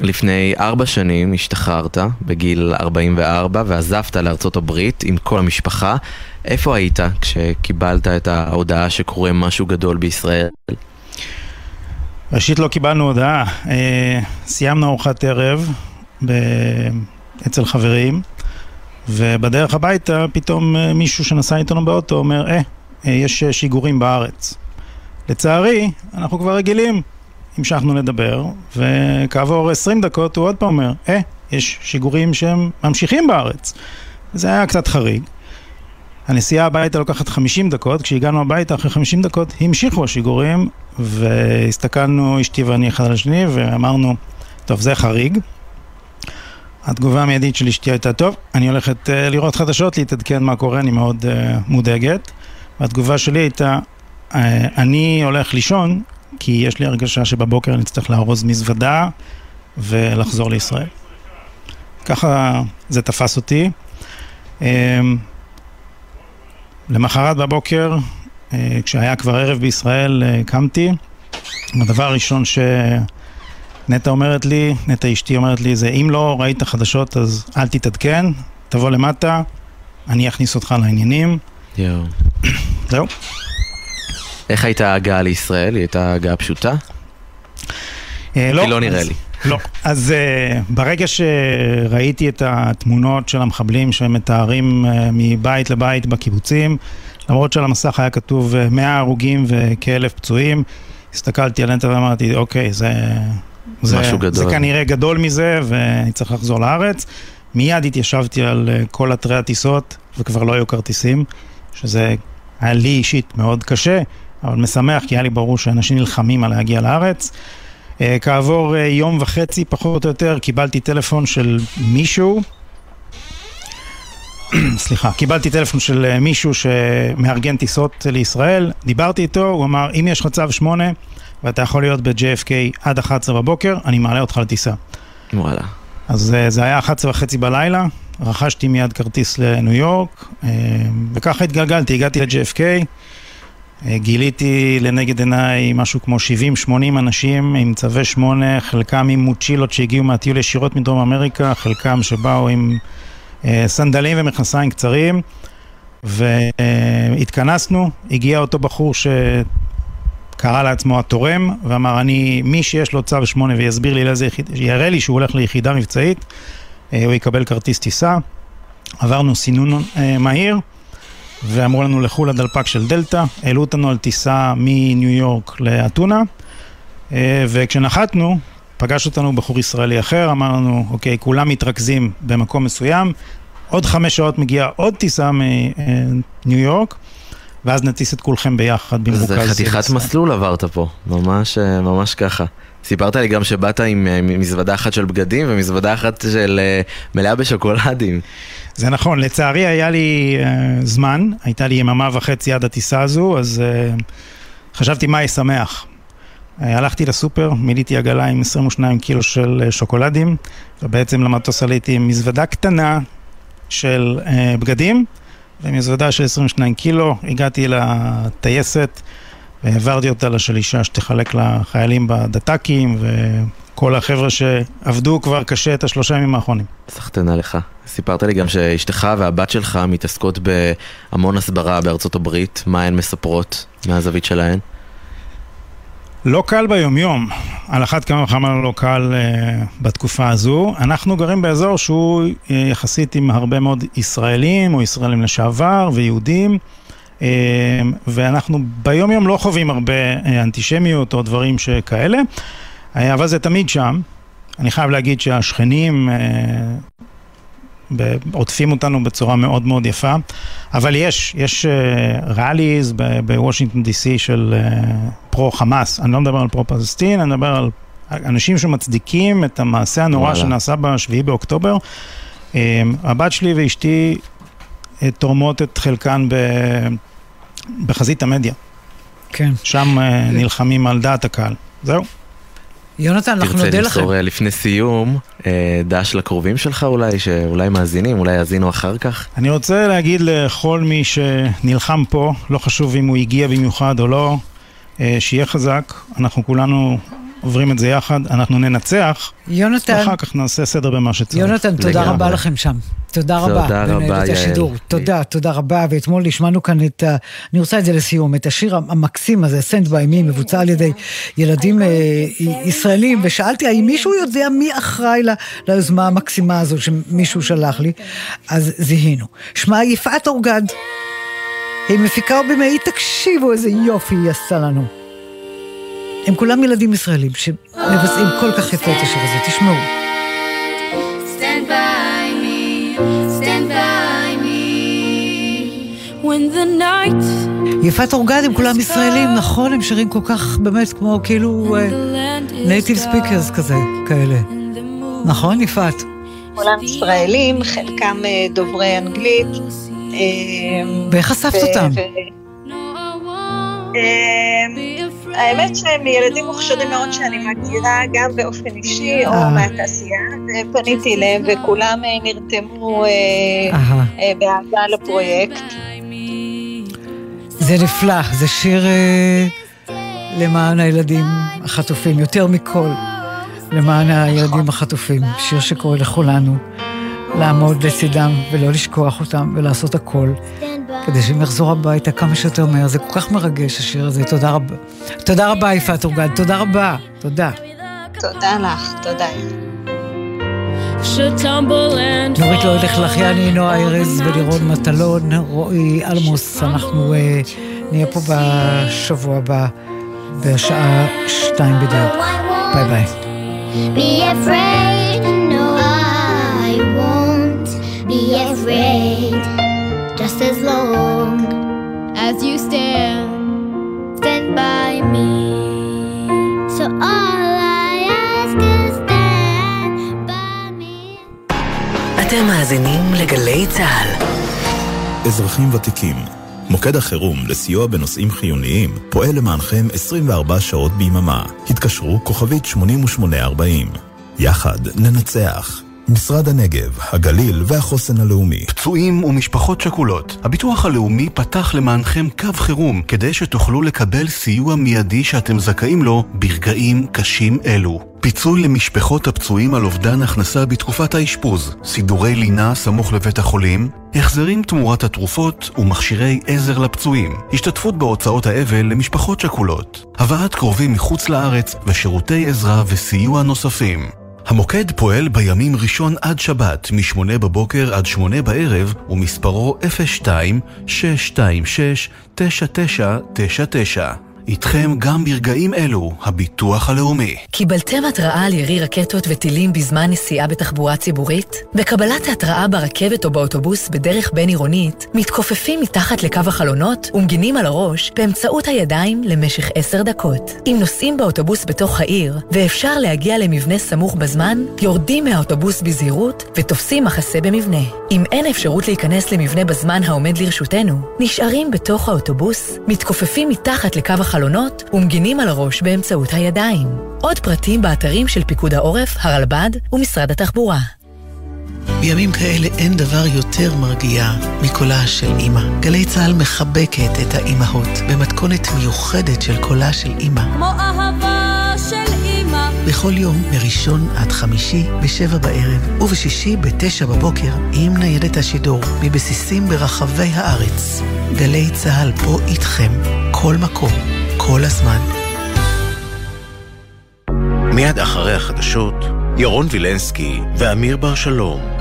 לפני ארבע שנים השתחררת בגיל 44 ועזבת לארצות הברית עם כל המשפחה. איפה היית כשקיבלת את ההודעה שקורה משהו גדול בישראל? ראשית לא קיבלנו הודעה, אה, סיימנו ארוחת ערב ב... אצל חברים, ובדרך הביתה פתאום אה, מישהו שנסע איתנו באוטו אומר, אה, אה, יש אה, שיגורים בארץ. לצערי, אנחנו כבר רגילים. המשכנו לדבר, וכעבור 20 דקות הוא עוד פעם אומר, אה, יש שיגורים שהם ממשיכים בארץ. זה היה קצת חריג. הנסיעה הביתה לוקחת 50 דקות, כשהגענו הביתה אחרי 50 דקות המשיכו השיגורים, והסתכלנו אשתי ואני אחד על השני ואמרנו, טוב זה חריג. התגובה המיידית של אשתי הייתה, טוב, אני הולכת uh, לראות חדשות, להתעדכן מה קורה, אני מאוד uh, מודאגת. והתגובה שלי הייתה, uh, אני הולך לישון, כי יש לי הרגשה שבבוקר אני אצטרך לארוז מזוודה ולחזור לישראל. ככה זה תפס אותי. Um, למחרת בבוקר, אה, כשהיה כבר ערב בישראל, אה, קמתי. הדבר הראשון שנטע אומרת לי, נטע אשתי אומרת לי, זה אם לא ראית חדשות אז אל תתעדכן, תבוא למטה, אני אכניס אותך לעניינים. יואו. זהו. איך הייתה ההגעה לישראל? היא הייתה הגעה פשוטה? אה, כי לא נראה אז- לי. לא. אז uh, ברגע שראיתי את התמונות של המחבלים שמתארים uh, מבית לבית בקיבוצים, למרות שעל המסך היה כתוב uh, 100 הרוגים וכאלף פצועים, הסתכלתי על נטע ואמרתי, אוקיי, זה... זה, משהו גדול. זה כנראה גדול מזה ואני צריך לחזור לארץ. מיד התיישבתי על uh, כל אתרי הטיסות וכבר לא היו כרטיסים, שזה היה לי אישית מאוד קשה, אבל משמח כי היה לי ברור שאנשים נלחמים על להגיע לארץ. Uh, כעבור uh, יום וחצי, פחות או יותר, קיבלתי טלפון של מישהו, [clears throat] סליחה, קיבלתי טלפון של uh, מישהו שמארגן טיסות לישראל, דיברתי איתו, הוא אמר, אם יש לך צו 8 ואתה יכול להיות ב-JFK עד 11 בבוקר, אני מעלה אותך לטיסה. וואלה. אז זה היה 11 וחצי בלילה, רכשתי מיד כרטיס לניו יורק, uh, וככה התגלגלתי, הגעתי ל-JFK. אה, גיליתי לנגד עיניי משהו כמו 70-80 אנשים עם צווי 8, חלקם עם מוצ'ילות שהגיעו מהטיול ישירות מדרום אמריקה, חלקם שבאו עם אה, סנדלים ומכנסיים קצרים, והתכנסנו, הגיע אותו בחור שקרא לעצמו התורם, ואמר, אני, מי שיש לו צו 8 ויסביר לי לאיזה יחידה, יראה לי שהוא הולך ליחידה מבצעית, אה, הוא יקבל כרטיס טיסה. עברנו סינון אה, מהיר. ואמרו לנו לכו לדלפק של דלתא, העלו אותנו על טיסה מניו יורק לאתונה, אה, וכשנחתנו, פגש אותנו בחור ישראלי אחר, אמר לנו, אוקיי, כולם מתרכזים במקום מסוים, עוד חמש שעות מגיעה עוד טיסה מניו יורק, ואז נטיס את כולכם ביחד במרוכז. זה חתיכת מסלול עברת פה, ממש, אה, ממש ככה. סיפרת לי גם שבאת עם אה, מזוודה אחת של בגדים ומזוודה אחת של אה, מלאה בשוקולדים. זה נכון, לצערי היה לי uh, זמן, הייתה לי יממה וחצי עד הטיסה הזו, אז uh, חשבתי מה ישמח. Uh, הלכתי לסופר, מילאתי עגלה עם 22 קילו של uh, שוקולדים, ובעצם למטוס עליתי עם מזוודה קטנה של uh, בגדים, ומזוודה של 22 קילו, הגעתי לטייסת, והעברתי אותה לשלישה שתחלק לחיילים בדת"קים, וכל החבר'ה שעבדו כבר קשה את השלושה ימים האחרונים. סחטנה לך. סיפרת לי גם שאשתך והבת שלך מתעסקות בהמון הסברה בארצות הברית, מה הן מספרות מהזווית שלהן? לא קל ביומיום, על אחת כמה וכמה לא קל uh, בתקופה הזו. אנחנו גרים באזור שהוא uh, יחסית עם הרבה מאוד ישראלים, או ישראלים לשעבר, ויהודים, ואנחנו ביום יום לא חווים הרבה uh, אנטישמיות או דברים שכאלה, uh, אבל זה תמיד שם. אני חייב להגיד שהשכנים uh, עוטפים אותנו בצורה מאוד מאוד יפה, אבל יש, יש ראליז בוושינגטון די.סי של פרו חמאס, אני לא מדבר על פרו פלסטין, אני מדבר על אנשים שמצדיקים את המעשה הנורא וואלה. שנעשה בשביעי באוקטובר. הבת שלי ואשתי תורמות את חלקן ב... בחזית המדיה. כן. שם נלחמים על דעת הקהל. זהו. יונתן, אנחנו נודה לכם. תרצה למסור לפני סיום דש לקרובים שלך אולי, שאולי מאזינים, אולי יאזינו אחר כך? אני רוצה להגיד לכל מי שנלחם פה, לא חשוב אם הוא הגיע במיוחד או לא, שיהיה חזק, אנחנו כולנו עוברים את זה יחד, אנחנו ננצח, יונתן, ואחר כך נעשה סדר במה שצריך. יונתן, תודה לגמרי. רבה לכם שם. תודה רבה. תודה רבה, יעל. השידור. תודה, תודה רבה. ואתמול השמענו כאן את ה... אני רוצה את זה לסיום, את השיר המקסים הזה, סנד ביי מי, מבוצע על ידי ילדים אה, ישראלים, ושאלתי האם מישהו יודע מי אחראי ליוזמה המקסימה הזו שמישהו שלח לי, אז זיהינו. שמה יפעת אורגד. היא מפיקה ובמאי, תקשיבו איזה יופי היא עשתה לנו. הם כולם ילדים ישראלים שמבצעים כל כך יפה את השיר הזה, תשמעו. Stand by me, stand by me. When the night יפת אורגד הם כולם ישראלים, נכון? הם שרים כל כך באמת כמו כאילו native speakers כזה, כאלה. נכון, יפת? כולם ישראלים, חלקם אה, דוברי אנגלית. אה, ואיך אספת אותם? האמת שהם ילדים מוכשרים מאוד שאני מכירה גם באופן אישי או אה. מהתעשייה, ופניתי אליהם וכולם אה, נרתמו אה. אה, באהבה לפרויקט. זה נפלא, זה שיר למען הילדים החטופים, יותר מכל למען הילדים החטופים. שיר שקורא לכולנו לעמוד לצידם ולא לשכוח אותם ולעשות הכל כדי שהם יחזרו הביתה כמה שיותר מהר. זה כל כך מרגש השיר הזה, תודה רבה. תודה רבה יפעת אורגד, תודה רבה, תודה. תודה לך, תודה. נורית לא ילך לחייני, נועה ארז ולירון מטלון, רועי אלמוס, אנחנו אה, נהיה פה בשבוע הבא בשעה שתיים בדיוק. ביי ביי. be afraid. Just as long as you stand, stand by me. So all I ask is stand by me. אתם מאזינים לגלי צה"ל. אזרחים ותיקים, מוקד החירום לסיוע בנושאים חיוניים פועל למענכם 24 שעות ביממה. התקשרו כוכבית 8840. יחד ננצח. משרד הנגב, הגליל והחוסן הלאומי. פצועים ומשפחות שכולות, הביטוח הלאומי פתח למענכם קו חירום כדי שתוכלו לקבל סיוע מיידי שאתם זכאים לו ברגעים קשים אלו. פיצוי למשפחות הפצועים על אובדן הכנסה בתקופת האשפוז, סידורי לינה סמוך לבית החולים, החזרים תמורת התרופות ומכשירי עזר לפצועים, השתתפות בהוצאות האבל למשפחות שכולות, הבאת קרובים מחוץ לארץ ושירותי עזרה וסיוע נוספים. המוקד פועל בימים ראשון עד שבת, מ-8 בבוקר עד 8 בערב, ומספרו 02-626-9999. איתכם גם ברגעים אלו, הביטוח הלאומי. קיבלתם התראה על ירי רקטות וטילים בזמן נסיעה בתחבורה ציבורית? בקבלת ההתראה ברכבת או באוטובוס בדרך בין-עירונית, מתכופפים מתחת לקו החלונות ומגינים על הראש באמצעות הידיים למשך עשר דקות. אם נוסעים באוטובוס בתוך העיר ואפשר להגיע למבנה סמוך בזמן, יורדים מהאוטובוס בזהירות ותופסים מחסה במבנה. אם אין אפשרות להיכנס למבנה בזמן העומד לרשותנו, נשארים בתוך האוטובוס, מתכופפים מתחת לקו החלונות ומגינים על הראש באמצעות הידיים. עוד פרטים באתרים של פיקוד העורף, הרלב"ד ומשרד התחבורה. בימים כאלה אין דבר יותר מרגיע מקולה של אימא. גלי צה"ל מחבקת את האימהות במתכונת מיוחדת של קולה של אימא. כמו אהבה של אימא. בכל יום, מראשון עד חמישי, בשבע בערב, ובשישי בתשע בבוקר, עם ניידת השידור, מבסיסים ברחבי הארץ. גלי צה"ל פה איתכם, כל מקום, כל הזמן. מיד אחרי החדשות, ירון וילנסקי ואמיר בר שלום.